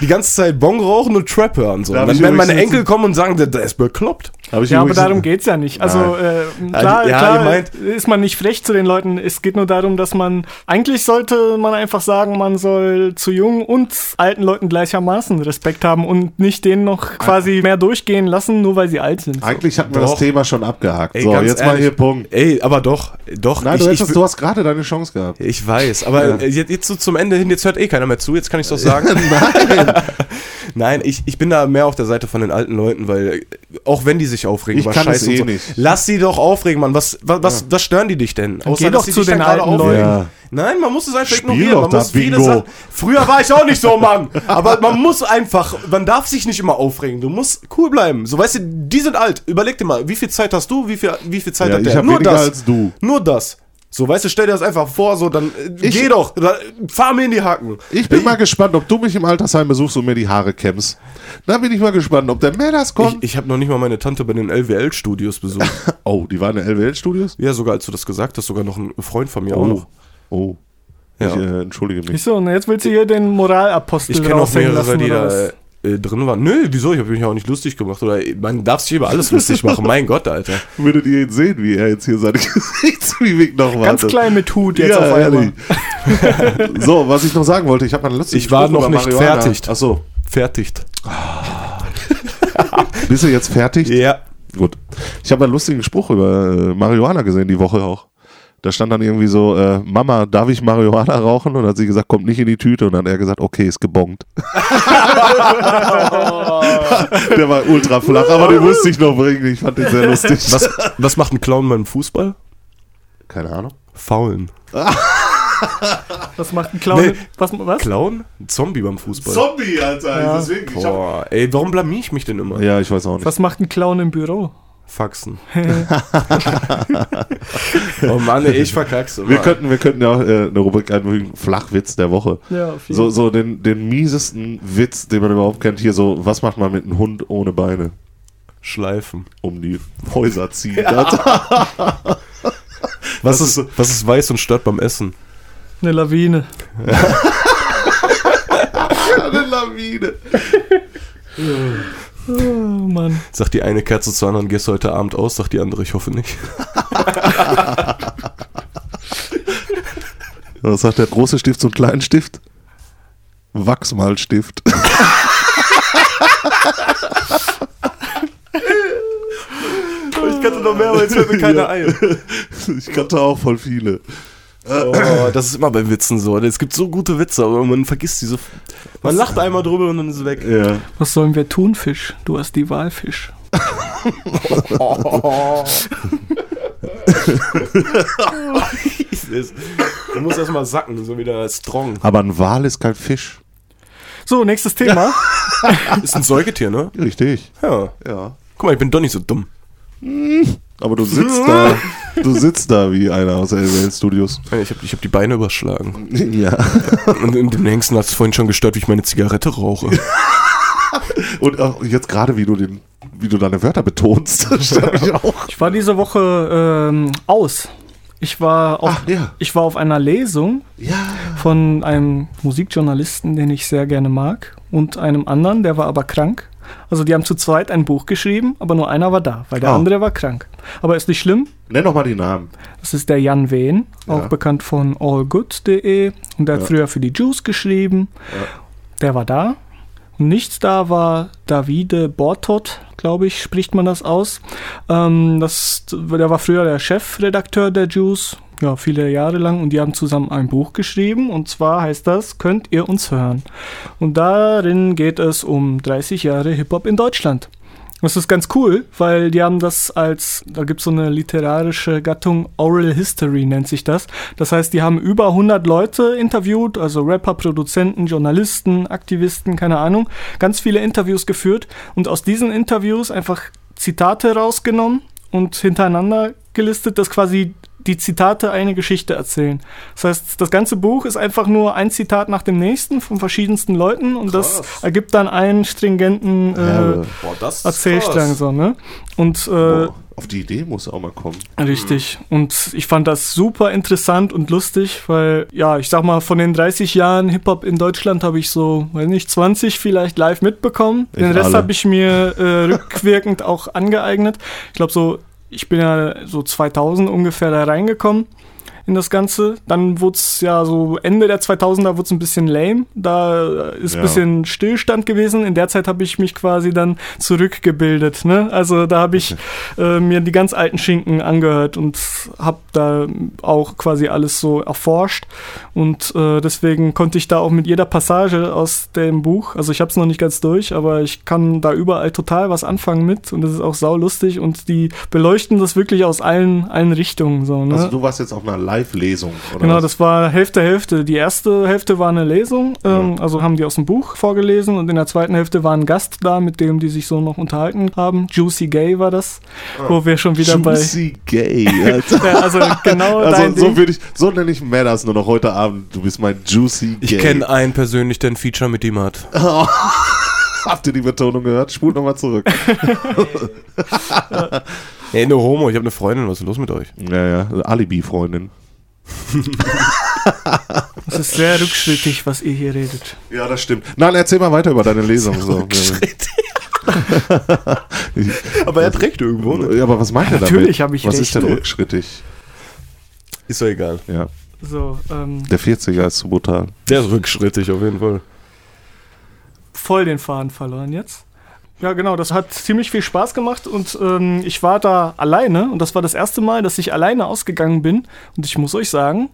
die ganze Zeit Bong rauchen und Trap hören. So. Und dann werden meine Enkel kommen und sagen, der, der ist bekloppt. Hab ich Ja, aber darum geht's ja nicht. Also äh, klar, ja, klar meint- ist man nicht frech zu den Leuten. Es geht nur darum, dass man eigentlich sollte man einfach sagen, man soll zu jungen und alten Leuten gleichermaßen Respekt haben und nicht denen noch quasi mehr durchgehen lassen, nur weil sie alt sind. Eigentlich hatten wir Doch. das Thema schon abgehakt. Ey, so, jetzt mal ehrlich. hier Punkt. Ey, aber doch, doch. Nein, ich, du, ich, hättest, du hast gerade deine Chance gehabt. ich weiß, aber Ja. äh, jetzt, jetzt so zum Ende hin, jetzt hört eh keiner mehr zu, jetzt kann ich doch sagen. Nein. Nein, ich, ich bin da mehr auf der Seite von den alten Leuten, weil äh, auch wenn die sich aufregen, Ich über kann es Scheiße und eh so, nicht. lass sie doch aufregen, Mann. Was, was, was, was stören die dich denn? geh doch zu den alten. Leuten. Ja. Nein, man muss es einfach Spiel ignorieren. Man muss viele. Sachen. Früher war ich auch nicht so, Mann. Aber man muss einfach, man darf sich nicht immer aufregen. Du musst cool bleiben. So, weißt du, die sind alt. Überleg dir mal, wie viel Zeit hast du, wie viel, wie viel Zeit Ja, hat ich der? hab Nur weniger das. als du. Nur das. So, weißt du, stell dir das einfach vor, so, dann äh, Ich- geh doch, dann, fahr mir in die Hacken. Ich bin mal gespannt, ob du mich im Altersheim besuchst und mir die Haare kämmst. Da bin ich mal gespannt, ob der Mäders Ich, kommt. ich habe noch nicht mal meine Tante bei den LWL-Studios besucht. oh, die waren in LWL-Studios? ja, sogar als du das gesagt hast, sogar noch ein Freund von mir auch Oh. noch. Oh. Ja. Ich äh, entschuldige mich. Nicht so, und jetzt willst du hier den Moralapostel Ich kenne auch raushängen mehrere, lassen, die da was? Äh, drin waren. Nö, wieso? Ich habe mich ja auch nicht lustig gemacht. Oder man darf sich über alles lustig machen. Mein Gott, Alter. Würdet ihr ihn sehen, wie er jetzt hier seine Gesichtsmimik noch wartet? Ganz klein mit Hut jetzt ja, auf einmal. so, was ich noch sagen wollte, ich habe mal lustig Ich war noch nicht fertig. Achso, Fertigt. bist du jetzt fertig? Ja. Gut. Ich habe einen lustigen Spruch über äh, Marihuana gesehen, die Woche auch. Da stand dann irgendwie so, äh, Mama, darf ich Marihuana rauchen? Und dann hat sie gesagt, kommt nicht in die Tüte. Und dann hat er gesagt, okay, ist gebongt. Der war ultra flach, aber den musste ich noch bringen. Ich fand den sehr lustig. Was, was macht ein Clown beim Fußball? Keine Ahnung. Faulen. Was macht ein Clown? Nee. Was? was? Clown? Ein Zombie beim Fußball. Zombie, Alter. Ja. Deswegen, Boah, ey, warum blamier ich mich denn immer? ja, ich weiß auch nicht. Was macht ein Clown im Büro? Faxen. oh Mann, ey, ich verkack's immer. Wir könnten, wir könnten ja auch äh, eine Rubrik einfügen, Flachwitz der Woche. Ja, auf jeden So, so den, den miesesten Witz, den man überhaupt kennt. Hier so, was macht man mit einem Hund ohne Beine? Schleifen. Um die Häuser ziehen. Alter. Was ist, was ist weiß und stört beim Essen? Eine Lawine. Eine Lawine. Oh Mann. Sagt die eine Kerze zur anderen, gehst du heute Abend aus? Sagt die andere, ich hoffe nicht. Was sagt der große Stift zum kleinen Stift? Wachsmalstift. Ich kannte noch mehr, aber jetzt fällt mir keiner ein. Ich kannte auch voll viele. Oh, das ist immer bei Witzen so. Es gibt so gute Witze, aber man vergisst diese. Man lacht einmal drüber und dann ist es weg. Ja. Was sollen wir tun, Fisch? Du hast die Wahl, Fisch. Jesus. Man muss erstmal sacken, so wieder strong. Aber ein Wal ist kein Fisch. So, nächstes Thema. Ist ein Säugetier, ne? Richtig. Ja. Ja. Guck mal, ich bin doch nicht so dumm. Aber du sitzt da, du sitzt da wie einer aus LWL Studios. Ich habe ich hab die Beine überschlagen. Ja. Und in dem Hengsten hat es vorhin schon gestört, wie ich meine Zigarette rauche. Und auch jetzt gerade, wie du den, wie du deine Wörter betonst, das stört mich auch. Ich war diese Woche ähm, aus. Ich war, auf, Ach, ja. ich war auf einer Lesung Ja. von einem Musikjournalisten, den ich sehr gerne mag, und einem anderen, der war aber krank. Also die haben zu zweit ein Buch geschrieben, aber nur einer war da, weil der Oh. andere war krank. Aber ist nicht schlimm. Nenn doch mal die Namen. Das ist der Jan Wehn, auch Ja. bekannt von allgood.de. Und der hat Ja. früher für die Juice geschrieben. Der war da. Und nicht da war Davide Bortot, glaube ich, spricht man das aus. Ähm, das, der war früher der Chefredakteur der Juice, ja, viele Jahre lang. Und die haben zusammen ein Buch geschrieben. Und zwar heißt das, könnt ihr uns hören. Und darin geht es um 30 Jahre Hip-Hop in Deutschland. Das ist ganz cool, weil die haben das als, da gibt es so eine literarische Gattung, Oral History nennt sich das. Das heißt, die haben über 100 Leute interviewt, also Rapper, Produzenten, Journalisten, Aktivisten, keine Ahnung, ganz viele Interviews geführt und aus diesen Interviews einfach Zitate rausgenommen und hintereinander gelistet, dass quasi die Zitate eine Geschichte erzählen. Das heißt, das ganze Buch ist einfach nur ein Zitat nach dem nächsten von verschiedensten Leuten und das Krass. ergibt dann einen stringenten äh. Boah, das Erzählstrang so, ne? Und äh, Boah, auf die Idee muss auch mal kommen. richtig. Und ich fand das super interessant und lustig, weil, ja, ich sag mal, von den 30 Jahren Hip-Hop in Deutschland habe ich so, weiß nicht, 20 vielleicht live mitbekommen. Ich Den Rest habe ich mir äh, rückwirkend auch angeeignet. Ich glaube so, ich bin ja so 2000 ungefähr da reingekommen in das Ganze. Dann wurde es ja so Ende der 2000er wurde es ein bisschen lame. Da ist Ja. ein bisschen Stillstand gewesen. In der Zeit habe ich mich quasi dann zurückgebildet. Ne? Also da habe ich äh, mir die ganz alten Schinken angehört und habe da auch quasi alles so erforscht. Und äh, deswegen konnte ich da auch mit jeder Passage aus dem Buch, also ich habe es noch nicht ganz durch, aber ich kann da überall total was anfangen mit und das ist auch saulustig und die beleuchten das wirklich aus allen, allen Richtungen. So, ne? Also du warst jetzt auf einer Live-Lesung? Genau, was? das war Hälfte, Hälfte. Die erste Hälfte war eine Lesung, ähm, also haben die aus dem Buch vorgelesen und in der zweiten Hälfte war ein Gast da, mit dem die sich so noch unterhalten haben. Juicy Gay war das, wo wir schon wieder Juicy Gay. Alter. bei. Ja, also genau dein Also so Ding. würde ich, so nenne ich Matters nur noch heute Abend. Du bist mein Juicy Gay. Ich kenne einen persönlich, der ein Feature mit ihm hat. Habt ihr die Betonung gehört? Spult nochmal zurück. Ey, nur Homo, ich habe eine Freundin, was ist los mit euch? ja, ja. Alibi-Freundin. Das ist sehr rückschrittig, was ihr hier redet. Ja, das stimmt. Nein, erzähl mal weiter über deine Lesung. So. Aber er hat recht irgendwo. Ne? Ja, aber was meint er damit? Natürlich hab ich Was recht. ist denn rückschrittig? Ist doch egal. Ja, So, ähm, der 40er ist zu brutal. Der ist rückschrittig auf jeden Fall. voll den Faden verloren jetzt. Ja, genau, das hat ziemlich viel Spaß gemacht und ähm, ich war da alleine und das war das erste Mal, dass ich alleine ausgegangen bin. Und ich muss euch sagen,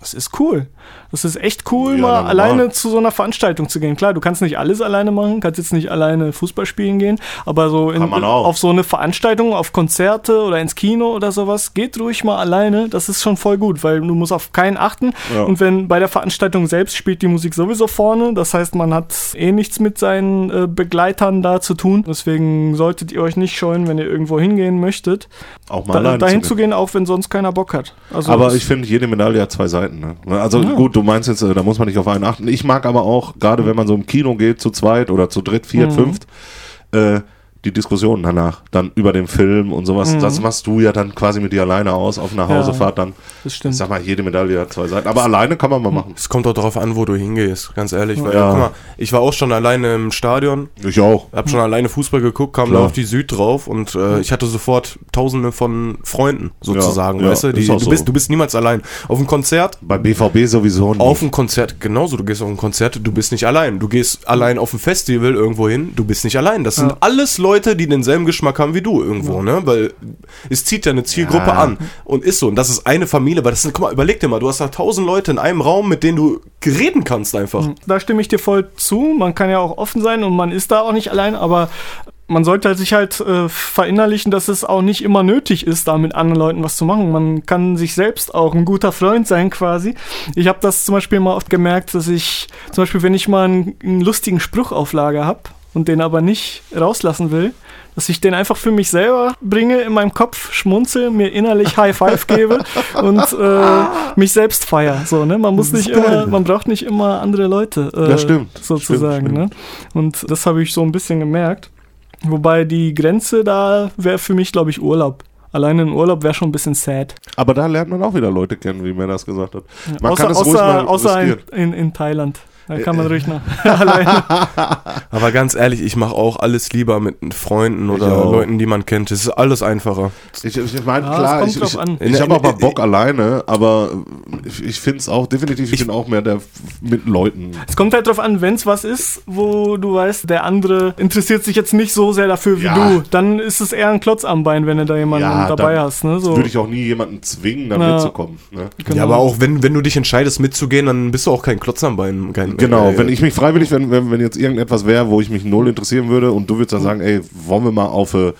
das ist cool. Das ist echt cool, Ja, mal alleine zu so einer Veranstaltung zu gehen. Klar, du kannst nicht alles alleine machen, kannst jetzt nicht alleine Fußball spielen gehen, aber so in, auf so eine Veranstaltung, auf Konzerte oder ins Kino oder sowas, geht ruhig mal alleine. Das ist schon voll gut, weil du musst auf keinen achten. Ja. Und wenn bei der Veranstaltung selbst spielt die Musik sowieso vorne, das heißt, man hat eh nichts mit seinen äh, Begleitern da zu tun. Deswegen solltet ihr euch nicht scheuen, wenn ihr irgendwo hingehen möchtet, Auch mal da, alleine dahin zu gehen. auch wenn sonst keiner Bock hat. Also Aber ich finde, jede Medaille hat zwei Seiten. Ne? Also gut, du meinst jetzt, äh, da muss man nicht auf einen achten. Ich mag aber auch, gerade wenn man so im Kino geht, zu zweit oder zu dritt, viert, Mhm. fünft, äh, die Diskussionen danach, dann über den Film und sowas, Mhm. das machst du ja dann quasi mit dir alleine aus, auf einer Hausefahrt dann. Das Ich stimmt. sag mal, jede Medaille hat zwei Seiten. Aber alleine kann man mal machen. Es kommt auch darauf an, wo du hingehst, ganz ehrlich. Weil, Ja. guck mal, ich war auch schon alleine im Stadion, Ich auch. hab schon alleine Fußball geguckt, kam Klar. da auf die Süd drauf und äh, ich hatte sofort tausende von Freunden sozusagen, Ja, weißt du? ja, Die, ist auch du, so. bist, du bist niemals allein. Auf dem Konzert, Bei BVB sowieso nicht. auf dem Konzert, genauso, du gehst auf ein Konzert, du bist nicht allein. Du gehst allein auf ein Festival irgendwo hin, du bist nicht allein. Das sind alles Leute, die denselben Geschmack haben wie du irgendwo, ne? Weil es zieht ja eine Zielgruppe Ja. an und ist so. Und das ist eine Familie, weil das sind, guck mal, überleg dir mal, du hast da tausend Leute in einem Raum, mit denen du reden kannst einfach. Da stimme ich dir voll zu. Man kann ja auch offen sein und man ist da auch nicht allein, aber man sollte halt sich halt äh, verinnerlichen, dass es auch nicht immer nötig ist, da mit anderen Leuten was zu machen. Man kann sich selbst auch ein guter Freund sein quasi. Ich habe das zum Beispiel mal oft gemerkt, dass ich zum Beispiel, wenn ich mal einen, einen lustigen Spruch auf Lager habe und den aber nicht rauslassen will, dass ich den einfach für mich selber bringe, in meinem Kopf schmunzel, mir innerlich High Five gebe und äh, mich selbst feier. So, ne? Man muss nicht immer, man braucht nicht immer andere Leute. Äh, Das stimmt. Sozusagen. Stimmt, Ne? Und das habe ich so ein bisschen gemerkt. Wobei die Grenze da wäre für mich, glaube ich, Urlaub. Alleine ein Urlaub wäre schon ein bisschen sad. Aber da lernt man auch wieder Leute kennen, wie mir das gesagt hat. Man außer kann es ruhig außer, mal außer in, in, in Thailand. Da kann Äh, man ruhig nach alleine. Aber ganz ehrlich, ich mache auch alles lieber mit Freunden oder auch. Leuten, die man kennt. Es ist alles einfacher. Ich, ich meine, Ja, klar, ich, ich, ich habe aber in- Bock alleine, aber ich, ich finde es auch definitiv, ich, bin auch mehr der mit Leuten. Es kommt halt drauf an, wenn es was ist, wo du weißt, der andere interessiert sich jetzt nicht so sehr dafür wie Ja. du, dann ist es eher ein Klotz am Bein, wenn du da jemanden Ja, dabei dann hast. Ne? So, Würde ich auch nie jemanden zwingen, da mitzukommen. Ne? genau. Ja, aber auch wenn, wenn du dich entscheidest mitzugehen, dann bist du auch kein Klotz am Bein. Kein, Genau, äh, wenn ich mich freiwillig, wenn, wenn, wenn jetzt irgendetwas wäre, wo ich mich null interessieren würde und du würdest dann sagen, ey, wollen wir mal auf eine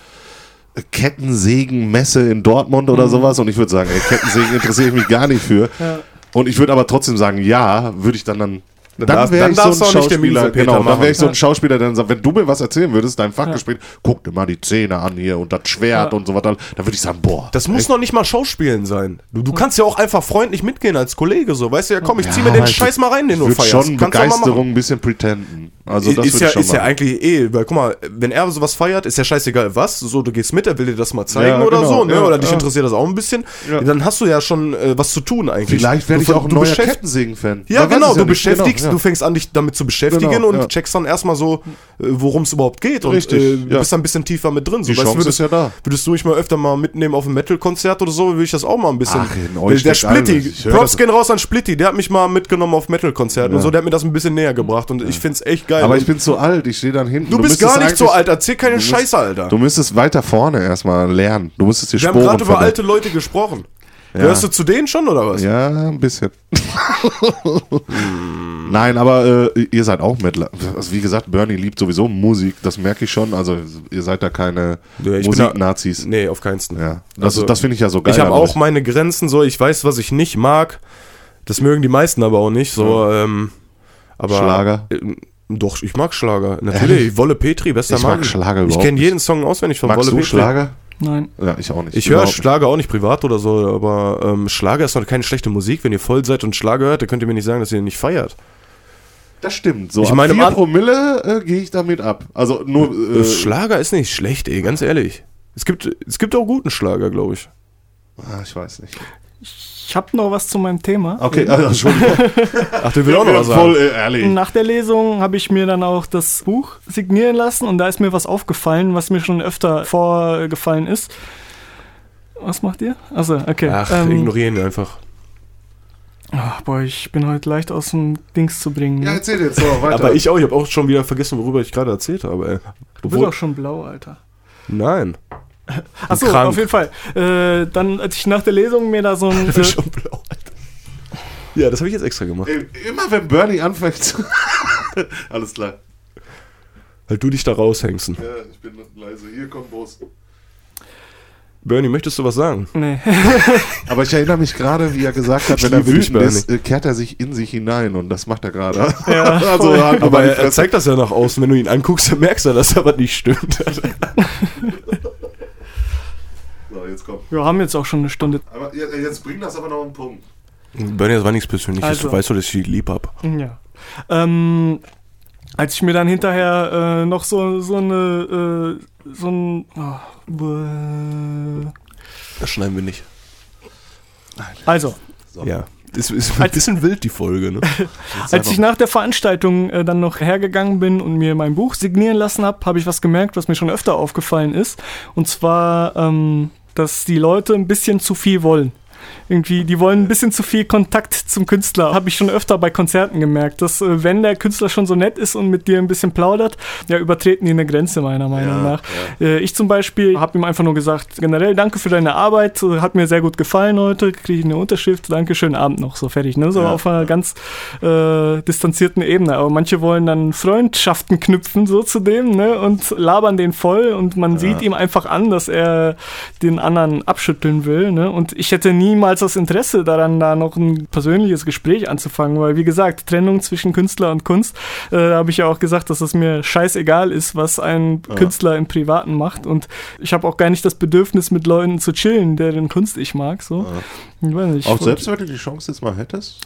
Kettensägenmesse in Dortmund oder sowas und ich würde sagen, ey, Kettensägen interessiere ich mich gar nicht für. Ja. Und ich würde aber trotzdem sagen, ja, würde ich dann dann. Dann Dann darf- dann ich so ein darfst du auch nicht den Schauspieler, Miesepeter genau, dann wäre ich so ein Ja. Schauspieler, der dann sagt, wenn du mir was erzählen würdest, dein Fachgespräch, guck dir mal die Zähne an hier und das Schwert Ja. und so weiter, dann würde ich sagen, boah. Das muss noch nicht mal Schauspielen sein. Du, du kannst ja auch einfach freundlich mitgehen als Kollege. So, weißt du, ja komm, ich zieh mir Ja, den Scheiß mal rein, den du feierst. schon Kannst. Begeisterung ein bisschen pretenden. Also das ist ja, ist ja eigentlich eh, weil guck mal, wenn er sowas feiert, ist ja scheißegal was, so du gehst mit, er will dir das mal zeigen Ja, oder genau, so, ne? ja, oder dich ja. interessiert das auch ein bisschen, Ja. dann hast du ja schon äh, was zu tun eigentlich. Vielleicht werde ich auch ein neuer Kettensägen-Fan. Ja, genau, du nicht. beschäftigst, Genau, du ja. fängst an, dich damit zu beschäftigen Genau, und ja. checkst dann erstmal so, äh, worum es überhaupt geht und Richtig, äh, du ja. bist dann ein bisschen tiefer mit drin. So, Die weißt du, Chance würdest, ist ja da. Würdest du mich mal öfter mal mitnehmen auf ein Metal-Konzert oder so, würde ich das auch mal ein bisschen. Ach, in der euch der. Splitti, Ich höre Props gehen raus an Splitti, der hat mich mal mitgenommen auf Metal-Konzerten und Ja. so, der hat mir das ein bisschen näher gebracht und ich find's echt geil. Aber Und ich bin zu alt, ich stehe dann hinten. du bist müsstest gar nicht so alt, erzähl keine Du Scheiße, Alter. Du müsstest weiter vorne erstmal lernen. Du müsstest die Wir haben gerade über alte Leute gesprochen. Ja. Hörst du zu denen schon oder was? Ja, ein bisschen. Nein, aber äh, ihr seid auch Mettler. Also wie gesagt, Bernie liebt sowieso Musik, das merke ich schon. Also ihr seid da keine Ja, ich Musiknazis. Nee, auf keinen Fall. Ja, das, Also, das finde ich ja so geil. Ich habe auch meine Grenzen so, ich weiß, was ich nicht mag. Das mögen die meisten aber auch nicht. So, ähm, aber Schlager? Äh, doch, ich mag Schlager. Natürlich. Wolle Petri, bester Ich Mann. mag Schlager Ich überhaupt kenne nicht. jeden Song auswendig von Magst Wolle du Petri. Schlager? Nein. Ja, ich auch nicht. Ich höre. Schlager auch nicht privat oder so, aber ähm, Schlager ist doch keine schlechte Musik. Wenn ihr voll seid und Schlager hört, dann könnt ihr mir nicht sagen, dass ihr ihn nicht feiert. Das stimmt. So Ich ab meine, vier Mann- Promille äh, gehe ich damit ab. Also nur. Äh, Schlager ist nicht schlecht, ey, ganz ehrlich. Es gibt, es gibt auch guten Schlager, glaube ich. ah, ich weiß nicht. Ich habe noch was zu meinem Thema. Okay, also, Entschuldigung. Ach, du will auch noch was sagen. voll äh, ehrlich. Nach der Lesung habe ich mir dann auch das Buch signieren lassen und da ist mir was aufgefallen, was mir schon öfter vorgefallen ist. Was macht ihr? Also, okay. Ach, ähm, ignorieren wir einfach. ach, boah, ich bin heute leicht aus dem Dings zu bringen. Ja, ne? erzähl jetzt so weiter. Aber ich auch, ich habe auch schon wieder vergessen, worüber ich gerade erzählt habe. Ey. du bist auch schon blau, Alter. Nein. Achso, auf jeden Fall. Äh, dann, als ich nach der Lesung mir da so ein. Ich bin schon blau, Alter. Ja, das habe ich jetzt extra gemacht. Ey, Immer wenn Bernie anfängt zu. Alles klar. Weil du dich da raushängst. Ja, ich bin leise. Hier kommt Boss. Bernie, möchtest du was sagen? nee. Aber ich erinnere mich gerade, wie er gesagt hat, Ich wenn er wütend ist, äh, kehrt er sich in sich hinein und das macht er gerade. Ja, also, halt Aber er, er zeigt das ja nach außen. Wenn du ihn anguckst, dann merkst du, dass da was nicht stimmt. So, jetzt komm. Wir haben jetzt auch schon eine Stunde. Aber jetzt bring das aber noch einen Punkt. Bernie, das war nichts Persönliches. Also. Du weißt doch, dass ich lieb hab. Ja. Ähm, Als ich mir dann hinterher äh, noch so, so eine, äh, so ein, oh. Das schneiden wir nicht. also, Ja. Ist, ist ein bisschen wild, die Folge, ne? Als ich nach der Veranstaltung äh, dann noch hergegangen bin und mir mein Buch signieren lassen habe, habe ich was gemerkt, was mir schon öfter aufgefallen ist. Und zwar, ähm, dass die Leute ein bisschen zu viel wollen. Irgendwie, die wollen ein bisschen zu viel Kontakt zum Künstler. Habe ich schon öfter bei Konzerten gemerkt, dass äh, wenn der Künstler schon so nett ist und mit dir ein bisschen plaudert, ja, übertreten die eine Grenze meiner Meinung nach. Äh, ich zum Beispiel habe ihm einfach nur gesagt, generell danke für deine Arbeit, äh, hat mir sehr gut gefallen heute, kriege ich eine Unterschrift, danke, schönen Abend noch, so fertig, ne? So Ja. auf einer ganz äh, distanzierten Ebene. Aber manche wollen dann Freundschaften knüpfen, so zu dem, ne? Und labern den voll und man sieht ihm einfach an, dass er den anderen abschütteln will, ne? Und ich hätte niemals das Interesse daran, da noch ein persönliches Gespräch anzufangen, weil wie gesagt, Trennung zwischen Künstler und Kunst, äh, da habe ich ja auch gesagt, dass es mir scheißegal ist, was ein Künstler im Privaten macht und ich habe auch gar nicht das Bedürfnis, mit Leuten zu chillen, deren Kunst ich mag, so. Ich weiß nicht, Auch selbst wenn du die Chance jetzt mal hättest?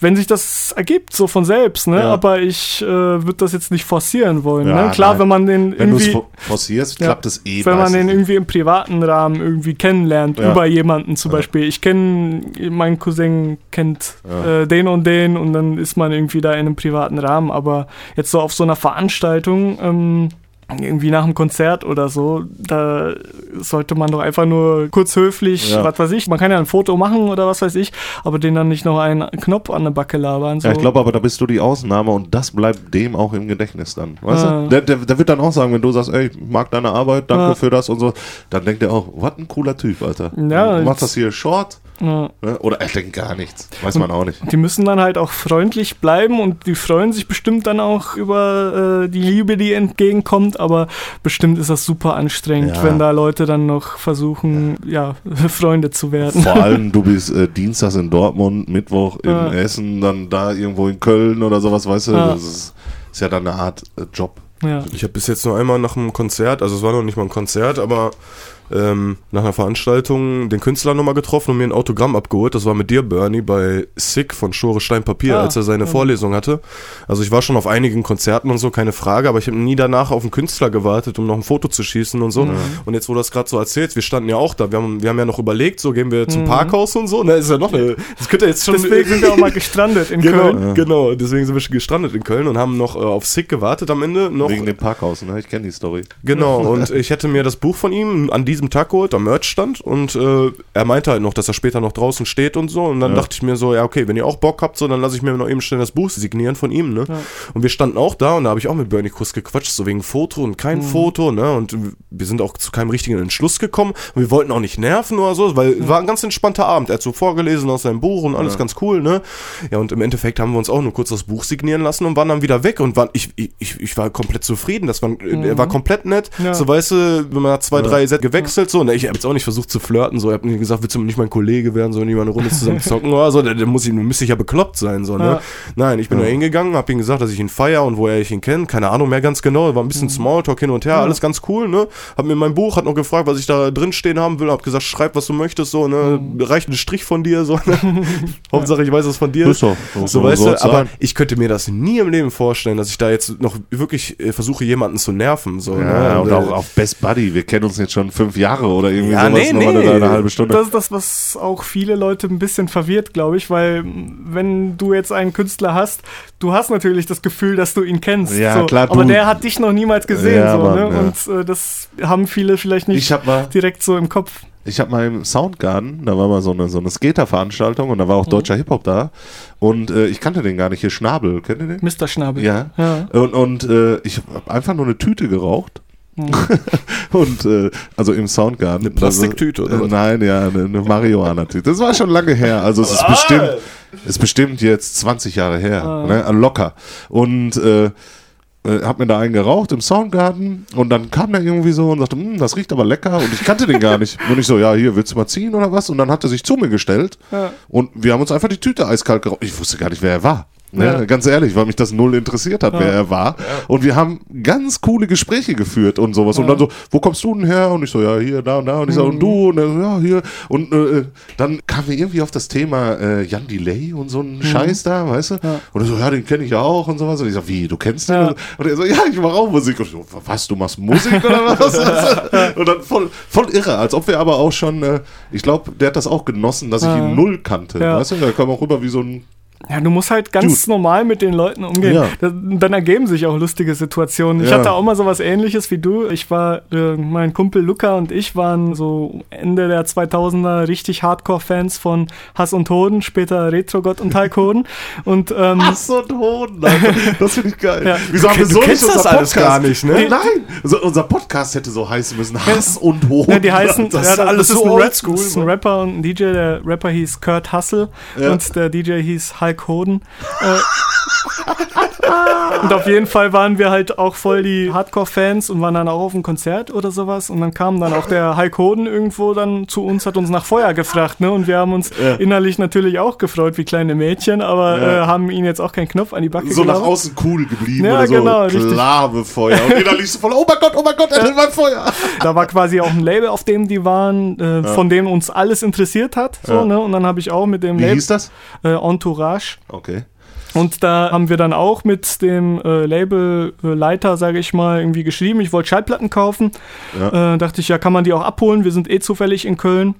wenn sich das ergibt, so von selbst, ne? Ja. Aber ich äh, würde das jetzt nicht forcieren wollen. Ja, ne? Klar, nein. wenn man den Wenn du es irgendwie. forcierst, Ja. klappt es eh wenn man den irgendwie im privaten Rahmen irgendwie kennenlernt, Ja. über jemanden zum Beispiel. Ich kenne, mein Cousin kennt äh, den und den und dann ist man irgendwie da in einem privaten Rahmen. Aber jetzt so auf so einer Veranstaltung, ähm, irgendwie nach einem Konzert oder so, da sollte man doch einfach nur kurz höflich, Ja. was weiß ich, man kann ja ein Foto machen oder was weiß ich, aber den dann nicht noch einen Knopf an der Backe labern. So. Ja, ich glaube aber, da bist du die Ausnahme und das bleibt dem auch im Gedächtnis dann. Weißt Ah. du? Der, der, der wird dann auch sagen, wenn du sagst, ey, ich mag deine Arbeit, danke Ah. für das und so, dann denkt er auch, was ein cooler Typ, Alter. Ja, du machst das hier short Ja. ne? oder er denkt gar nichts. Weiß man auch nicht. Die müssen dann halt auch freundlich bleiben und die freuen sich bestimmt dann auch über äh, die Liebe, die entgegenkommt, aber bestimmt ist das super anstrengend, Ja. wenn da Leute dann noch versuchen, ja, Freunde zu werden. Vor allem, du bist äh, dienstags in Dortmund, Mittwoch in Ja. Essen, dann da irgendwo in Köln oder sowas, weißt du? Ja. Das ist, ist ja dann eine Art äh, Job. Ja. Ich habe bis jetzt nur einmal nach einem Konzert, also es war noch nicht mal ein Konzert, aber ähm, nach einer Veranstaltung den Künstler nochmal getroffen und mir ein Autogramm abgeholt. Das war mit dir, Bernie, bei Sick von Schure Stein Papier, Ah, als er seine Vorlesung hatte. Also ich war schon auf einigen Konzerten und so, keine Frage, aber ich habe nie danach auf einen Künstler gewartet, um noch ein Foto zu schießen und so. Und jetzt, wo du das gerade so erzählst, wir standen ja auch da, wir haben, wir haben ja noch überlegt, so gehen wir zum Parkhaus und so. Ne, ist ja noch eine, das könnte jetzt schon Deswegen sind wir auch mal gestrandet in Genau, Köln. genau. Deswegen sind wir schon gestrandet in Köln und haben noch äh, auf Sick gewartet am Ende. Noch Wegen dem Parkhaus, ne? Ich kenne die Story. Genau, und ich hätte mir das Buch von ihm an diesem Tag geholt, am Merchstand, und äh, er meinte halt noch, dass er später noch draußen steht und so. Und dann dachte ich mir so, ja, okay, wenn ihr auch Bock habt, so, dann lasse ich mir noch eben schnell das Buch signieren von ihm, ne? Und wir standen auch da und da habe ich auch mit Bernie kurz gequatscht, so wegen Foto und kein Foto, ne? Und wir sind auch zu keinem richtigen Entschluss gekommen. Und wir wollten auch nicht nerven oder so, weil es war ein ganz entspannter Abend. Er hat so vorgelesen aus seinem Buch und alles ganz cool, ne? Ja, und im Endeffekt haben wir uns auch nur kurz das Buch signieren lassen und waren dann wieder weg und waren, ich, ich, ich, war komplett zufrieden. Das war, Er war komplett nett. Ja. So, weißt du, man hat zwei, drei Set gewechselt, so. Ne, ich habe jetzt auch nicht versucht zu flirten, so. Ich habe nicht gesagt, willst du nicht mein Kollege werden, so, nicht mal eine Runde zusammen zocken oder so. Dann muss ich, müsste ich ja bekloppt sein, so, ne? Ja. Nein, ich bin nur hingegangen, habe ihm gesagt, dass ich ihn feier und woher ich ihn kenne. Keine Ahnung mehr ganz genau. War ein bisschen Smalltalk hin und her, alles ganz cool, ne? Hab mir mein Buch, hat noch gefragt, was ich da drin stehen haben will. Hab gesagt, schreib, was du möchtest, so, ne? Reicht ein Strich von dir, so, ne? Hauptsache, ich weiß, was von dir Ist so- so, weißt du, aber sein. ich könnte mir das nie im Leben vorstellen, dass ich da jetzt noch wirklich äh, versuche, jemanden zu nerven. So, Ja, ne? und auch auf Best Buddy. Wir kennen uns jetzt schon fünf Jahre oder irgendwie Ja, sowas. nee, nur du nee. eine halbe Stunde. Das ist das, was auch viele Leute ein bisschen verwirrt, glaube ich, weil wenn du jetzt einen Künstler hast, du hast natürlich das Gefühl, dass du ihn kennst. Ja, so. klar, Aber du- der hat dich noch niemals gesehen. Ja, so, Mann, ne? ja. Und äh, das haben viele vielleicht nicht mal- direkt so im Kopf. Ich habe mal im Soundgarden, da war mal so eine, so eine Skater-Veranstaltung und da war auch deutscher Hip-Hop da. Und äh, ich kannte den gar nicht. Hier Schnabel, kennt ihr den? Mr. Schnabel. Ja. ja. Und, und äh, ich habe einfach nur eine Tüte geraucht. Mhm. und äh, also im Soundgarden. Eine Plastiktüte, oder also, was? äh, Nein, ja, eine, eine Marihuana-Tüte. Das war schon lange her. Also es ist bestimmt, ist bestimmt jetzt 20 Jahre her. Ah. Ne? Locker. Und äh, äh, hab mir da einen geraucht im Soundgarden und dann kam der irgendwie so und sagte, "Hm, das riecht aber lecker und ich kannte den gar nicht. Und ich so, ja, hier, willst du mal ziehen oder was? Und dann hat er sich zu mir gestellt Ja. und wir haben uns einfach die Tüte eiskalt geraucht. Ich wusste gar nicht, wer er war. Ne? Ja. Ganz ehrlich, weil mich das null interessiert hat, wer er war. Und wir haben ganz coole Gespräche geführt und sowas. Und dann so, wo kommst du denn her? Und ich so, ja, hier, da und da. Und ich so, Mhm. und du? Und so, ja, hier. Und äh, dann kamen wir irgendwie auf das Thema äh, Jan Delay und so Mhm. einen Scheiß da, weißt du? Und er so, ja, den kenne ich ja auch und sowas. Und ich so, wie, du kennst den? Ja. Und er so, ja, ich mache auch Musik. Und ich so, was, du machst Musik oder was? und dann voll, voll irre, als ob wir aber auch schon, äh, ich glaube, der hat das auch genossen, dass ich ihn null kannte. Ja. Weißt du, der kam auch rüber wie so ein Ja, du musst halt ganz normal mit den Leuten umgehen. Ja. Da, dann ergeben sich auch lustige Situationen. Ich Ja. hatte auch mal sowas ähnliches wie du. Ich war, äh, mein Kumpel Luca und ich waren so Ende der 2000er richtig Hardcore-Fans von Hass und Hoden, später Retrogott und Hulk Hoden. Und ähm, Hass und Hoden, Alter. Das finde ich geil. Ja. Wieso haben wir du so kennst nicht das unser alles gar nicht, ne? Nee, Nein, so, unser Podcast hätte so heißen müssen. Hass und Hoden. Ja, die heißen, Das ist das alles ist so ein, Rap, oldschool, das ist ein Rapper und ein DJ. Der Rapper hieß Kurt Ja. und der DJ hieß Hulk Hoden. Äh, und auf jeden Fall waren wir halt auch voll die Hardcore-Fans und waren dann auch auf einem Konzert oder sowas. Und dann kam dann auch der Hulk Hoden irgendwo dann zu uns, hat uns nach Feuer gefragt. Ne? Und wir haben uns innerlich natürlich auch gefreut wie kleine Mädchen, aber Ja. äh, haben ihn jetzt auch keinen Knopf an die Backe so nach gelaufen. außen cool geblieben Ja, oder so. genau, richtig. Klar, Feuer. Und liest so voll, oh mein Gott, oh mein Gott, er will mein Feuer. Da war quasi auch ein Label, auf dem die waren, äh, von dem uns alles interessiert hat. So, Ja. ne? Und dann habe ich auch mit dem Wie Label hieß das? äh, Entourage. Okay. Und da haben wir dann auch mit dem äh, Labelleiter, sage ich mal, irgendwie geschrieben. Ich wollte Schallplatten kaufen. Ja. Äh, dachte ich, ja, kann man die auch abholen? Wir sind eh zufällig in Köln.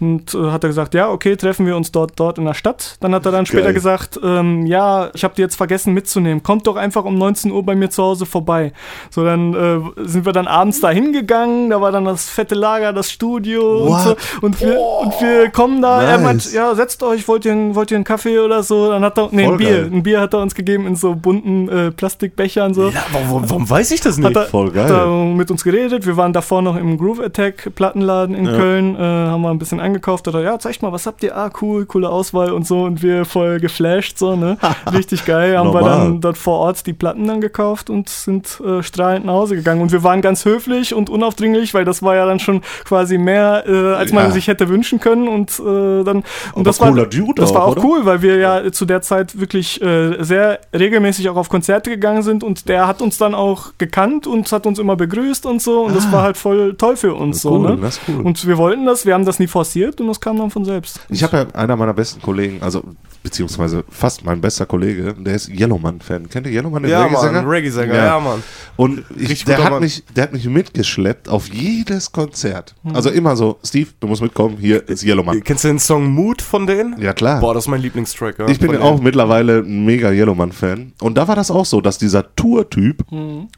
Und äh, hat er gesagt, ja, okay, treffen wir uns dort, dort in der Stadt. Dann hat er dann später Geil. gesagt, ähm, ja, ich habe die jetzt vergessen mitzunehmen. Kommt doch einfach um 19 Uhr bei mir zu Hause vorbei. So, dann äh, sind wir dann abends da hingegangen. Da war dann das fette Lager, das Studio und so. What? Und wir, und wir kommen da. Er Nice. meint, ja, setzt euch, wollt ihr, einen- wollt ihr einen Kaffee oder so? Dann hat er, nee, Voll ein Bier. geil. Ein Bier hat er uns gegeben in so bunten äh, Plastikbechern. So. Ja, warum, warum weiß ich das Hat nicht? er, Voll geil. Hat er mit uns geredet. Wir waren davor noch im Groove Attack Plattenladen in Köln, äh, haben mal ein bisschen eingekauft. Hat er, ja, zeigt mal, was habt ihr? Ah, cool, coole Auswahl und so. Und wir voll geflasht, so, ne? Richtig geil. Haben wir Normal. dann dort vor Ort die Platten dann gekauft und sind äh, strahlend nach Hause gegangen. Und wir waren ganz höflich und unaufdringlich, weil das war ja dann schon quasi mehr, äh, als man Ja. sich hätte wünschen können. Und äh, dann. Und das war, Dude das war auch, auch oder? cool, weil wir ja zu der Zeit wirklich äh, sehr regelmäßig auch auf Konzerte gegangen sind und der hat uns dann auch gekannt und hat uns immer begrüßt und so und das war halt voll toll für uns so, Ah. Cool, ne? das ist cool. Und wir wollten das, wir haben das nie forciert und das kam dann von selbst. Ich habe ja einer meiner besten Kollegen, also beziehungsweise fast mein bester Kollege, der ist Yellowman-Fan. Kennt ihr Yellowman, den Ja, Reggae-Sänger? Mann, Reggae-Sänger, ja, Mann. Und ich, der, hat Mann. mich, der hat mich mitgeschleppt auf jedes Konzert. Hm. Also immer so, Steve, du musst mitkommen, hier ist Yellowman. Kennst du den Song Mood von denen? Ja, klar. Boah, das ist mein Lieblingstrack. ja, Ich bin auch denen. mittlerweile ein mega Yellowman-Fan. Und da war das auch so, dass dieser Tour-Typ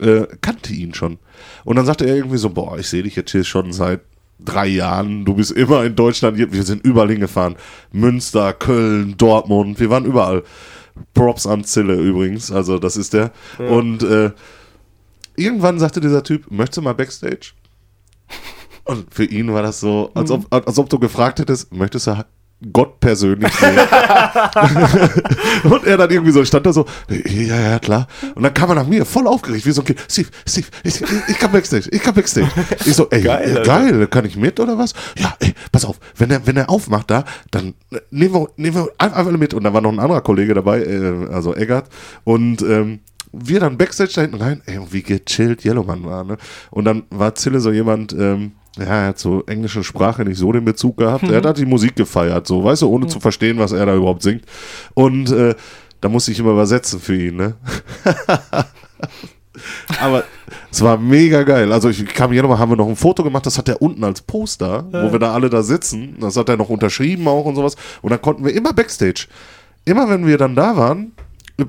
äh, kannte ihn schon. Und dann sagte er irgendwie so, boah, ich sehe dich jetzt hier schon seit drei Jahren. Du bist immer in Deutschland. Wir sind überall hingefahren. Münster, Köln, Dortmund. Wir waren überall. Props an Zille übrigens. Also das ist der. Und äh, irgendwann sagte dieser Typ, möchtest du mal Backstage? Und für ihn war das so, als ob, als ob du gefragt hättest, möchtest du Gott persönlich sehen? und er dann irgendwie so stand da so, ja, ja, klar. Und dann kam er nach mir, voll aufgeregt, wie so ein Kind. Steve, Steve, ich, ich, kann Backstage, ich kann Backstage. Ich so, ey, Geil, geil, Alter. geil kann ich mit oder was? Ja, ey, pass auf, wenn er, wenn er aufmacht da, dann äh, nehmen wir, nehmen wir einfach mit. Und da war noch ein anderer Kollege dabei, äh, also Eggert. Und ähm, wir dann Backstage da hinten rein, ey, wie gechillt Yellowman war, ne? Und dann war Zille so jemand, ähm, ja, er hat zur englischen Sprache nicht so den Bezug gehabt. Er hat halt die Musik gefeiert, so, weißt du, ohne zu verstehen, was er da überhaupt singt. Und äh, da musste ich immer übersetzen für ihn, ne? Aber es war mega geil. Also ich kam hier nochmal, haben wir noch ein Foto gemacht, das hat er unten als Poster, wo wir da alle da sitzen. Das hat er noch unterschrieben auch und sowas. Und dann konnten wir immer Backstage. Immer wenn wir dann da waren,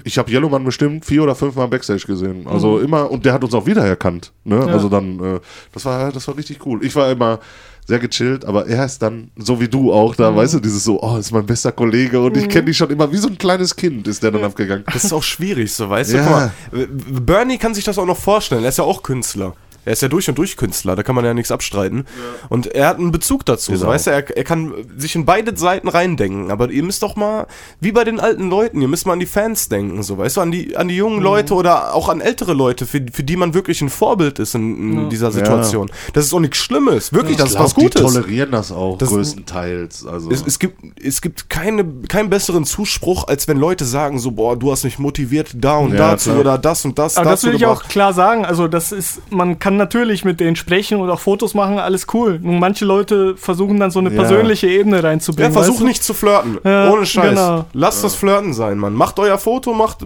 ich habe Yellowman bestimmt vier oder fünf Mal Backstage gesehen. Also immer, und der hat uns auch wiedererkannt. Ne? Also dann, äh, das war, das war richtig cool. Ich war immer sehr gechillt, aber er ist dann, so wie du auch da, weißt du, dieses so, oh, ist mein bester Kollege und ich kenne dich schon immer, wie so ein kleines Kind ist der dann abgegangen. Das ist auch schwierig, so weißt Ja. du. Guck mal, äh, Bernie kann sich das auch noch vorstellen. Er ist ja auch Künstler. Er ist ja durch und durch Künstler, da kann man ja nichts abstreiten. Und er hat einen Bezug dazu, so, Genau. weißt du, er, er kann sich in beide Seiten reindenken. Aber ihr müsst doch mal, wie bei den alten Leuten, ihr müsst mal an die Fans denken, so, weißt du, an die, an die jungen Leute oder auch an ältere Leute, für, für die man wirklich ein Vorbild ist in, in dieser Situation. Das ist auch nichts Schlimmes, wirklich, das ist was die Gutes. tolerieren das auch Das- größtenteils. Also. Es, es gibt, es gibt keine, keinen besseren Zuspruch, als wenn Leute sagen so, boah, du hast mich motiviert da und Ja, dazu klar. oder das und das. Aber das will ich auch klar sagen. Also, das ist, man kann natürlich mit denen sprechen und auch Fotos machen, alles cool. Nur manche Leute versuchen dann so eine Ja. persönliche Ebene Ja, reinzubringen. versuch weißt du? nicht zu flirten. Ja, Ohne Scheiß. genau. Lasst das Flirten sein, Mann. Macht euer Foto, macht,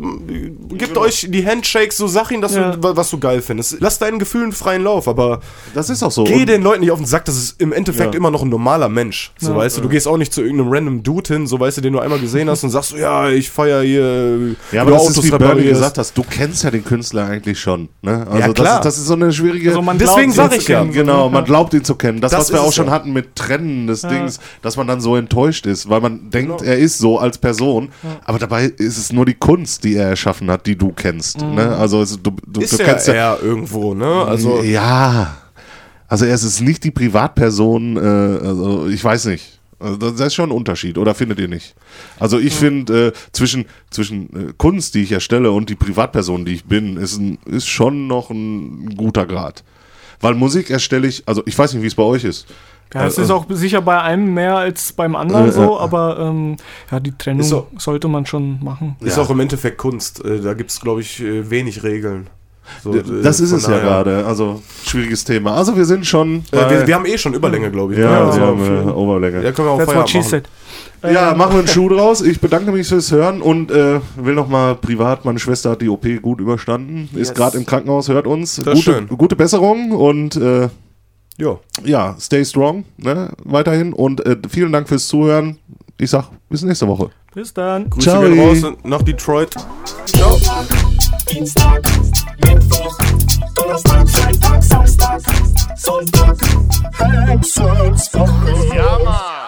gebt euch die Handshakes, so sag ihnen, dass Ja. du, was du geil findest. Lasst deinen Gefühlen freien Lauf, aber das ist auch so. geh den Leuten nicht auf den Sack, das ist im Endeffekt Ja. immer noch ein normaler Mensch. So, weißt du, du gehst auch nicht zu irgendeinem random Dude hin, so weißt du, den du einmal gesehen hast und sagst ja, ich feier hier, Ja, aber du das ist wie Bernie reparierst. gesagt hast, du kennst ja den Künstler eigentlich schon. Ne? Also Ja, klar. Das, ist, das ist so eine schwierige. Also man Deswegen glaubt, sag ihn ich ja, kennen, so, Genau, ne? man glaubt ihn zu kennen. Das, Das was wir auch schon ja. hatten mit Trennen des Dings, dass man dann so enttäuscht ist, weil man denkt, er ist so als Person, aber dabei ist es nur die Kunst, die er erschaffen hat, die du kennst. Ne? Also du, du, Ist du ja kennst ja, eher irgendwo, ne? Also, ja. Also er ist nicht die Privatperson, äh, also ich weiß nicht. Also das ist schon ein Unterschied, oder findet ihr nicht? Also ich finde, äh, zwischen, zwischen äh, Kunst, die ich erstelle, und die Privatperson, die ich bin, ist, ein, ist schon noch ein guter Grad. Weil Musik erstelle ich, also ich weiß nicht, wie es bei euch ist. Ja, es Äh, ist auch sicher bei einem mehr als beim anderen Äh, so, äh. aber ähm, ja, die Trennung so. sollte man schon machen. ist Ja. auch im Endeffekt Kunst. Äh, Da gibt es, glaube ich, äh, wenig Regeln. So, äh, Das ist von es ja gerade. Also schwieriges Thema. Also wir sind schon. Äh, wir, wir haben eh schon Überlänge, glaube ich. ja, ne? wir also, haben äh, Oberlänge. ja, können wir auch That's what Feierabend she machen. said. Ja, machen wir einen Schuh draus. Ich bedanke mich fürs Hören und äh, will nochmal privat, meine Schwester hat die OP gut überstanden, ist Yes. gerade im Krankenhaus, hört uns. Das Gute, ist schön. gute Besserung und äh, Ja. ja, stay strong ne, weiterhin und äh, vielen Dank fürs Zuhören. Ich sag, bis nächste Woche. Bis dann. Grüße Ciao. raus nach Detroit. Dienstag, Mittwoch, Donnerstag, Freitag, Samstag, Sonntag, Hexenswoche. Ja, Mann.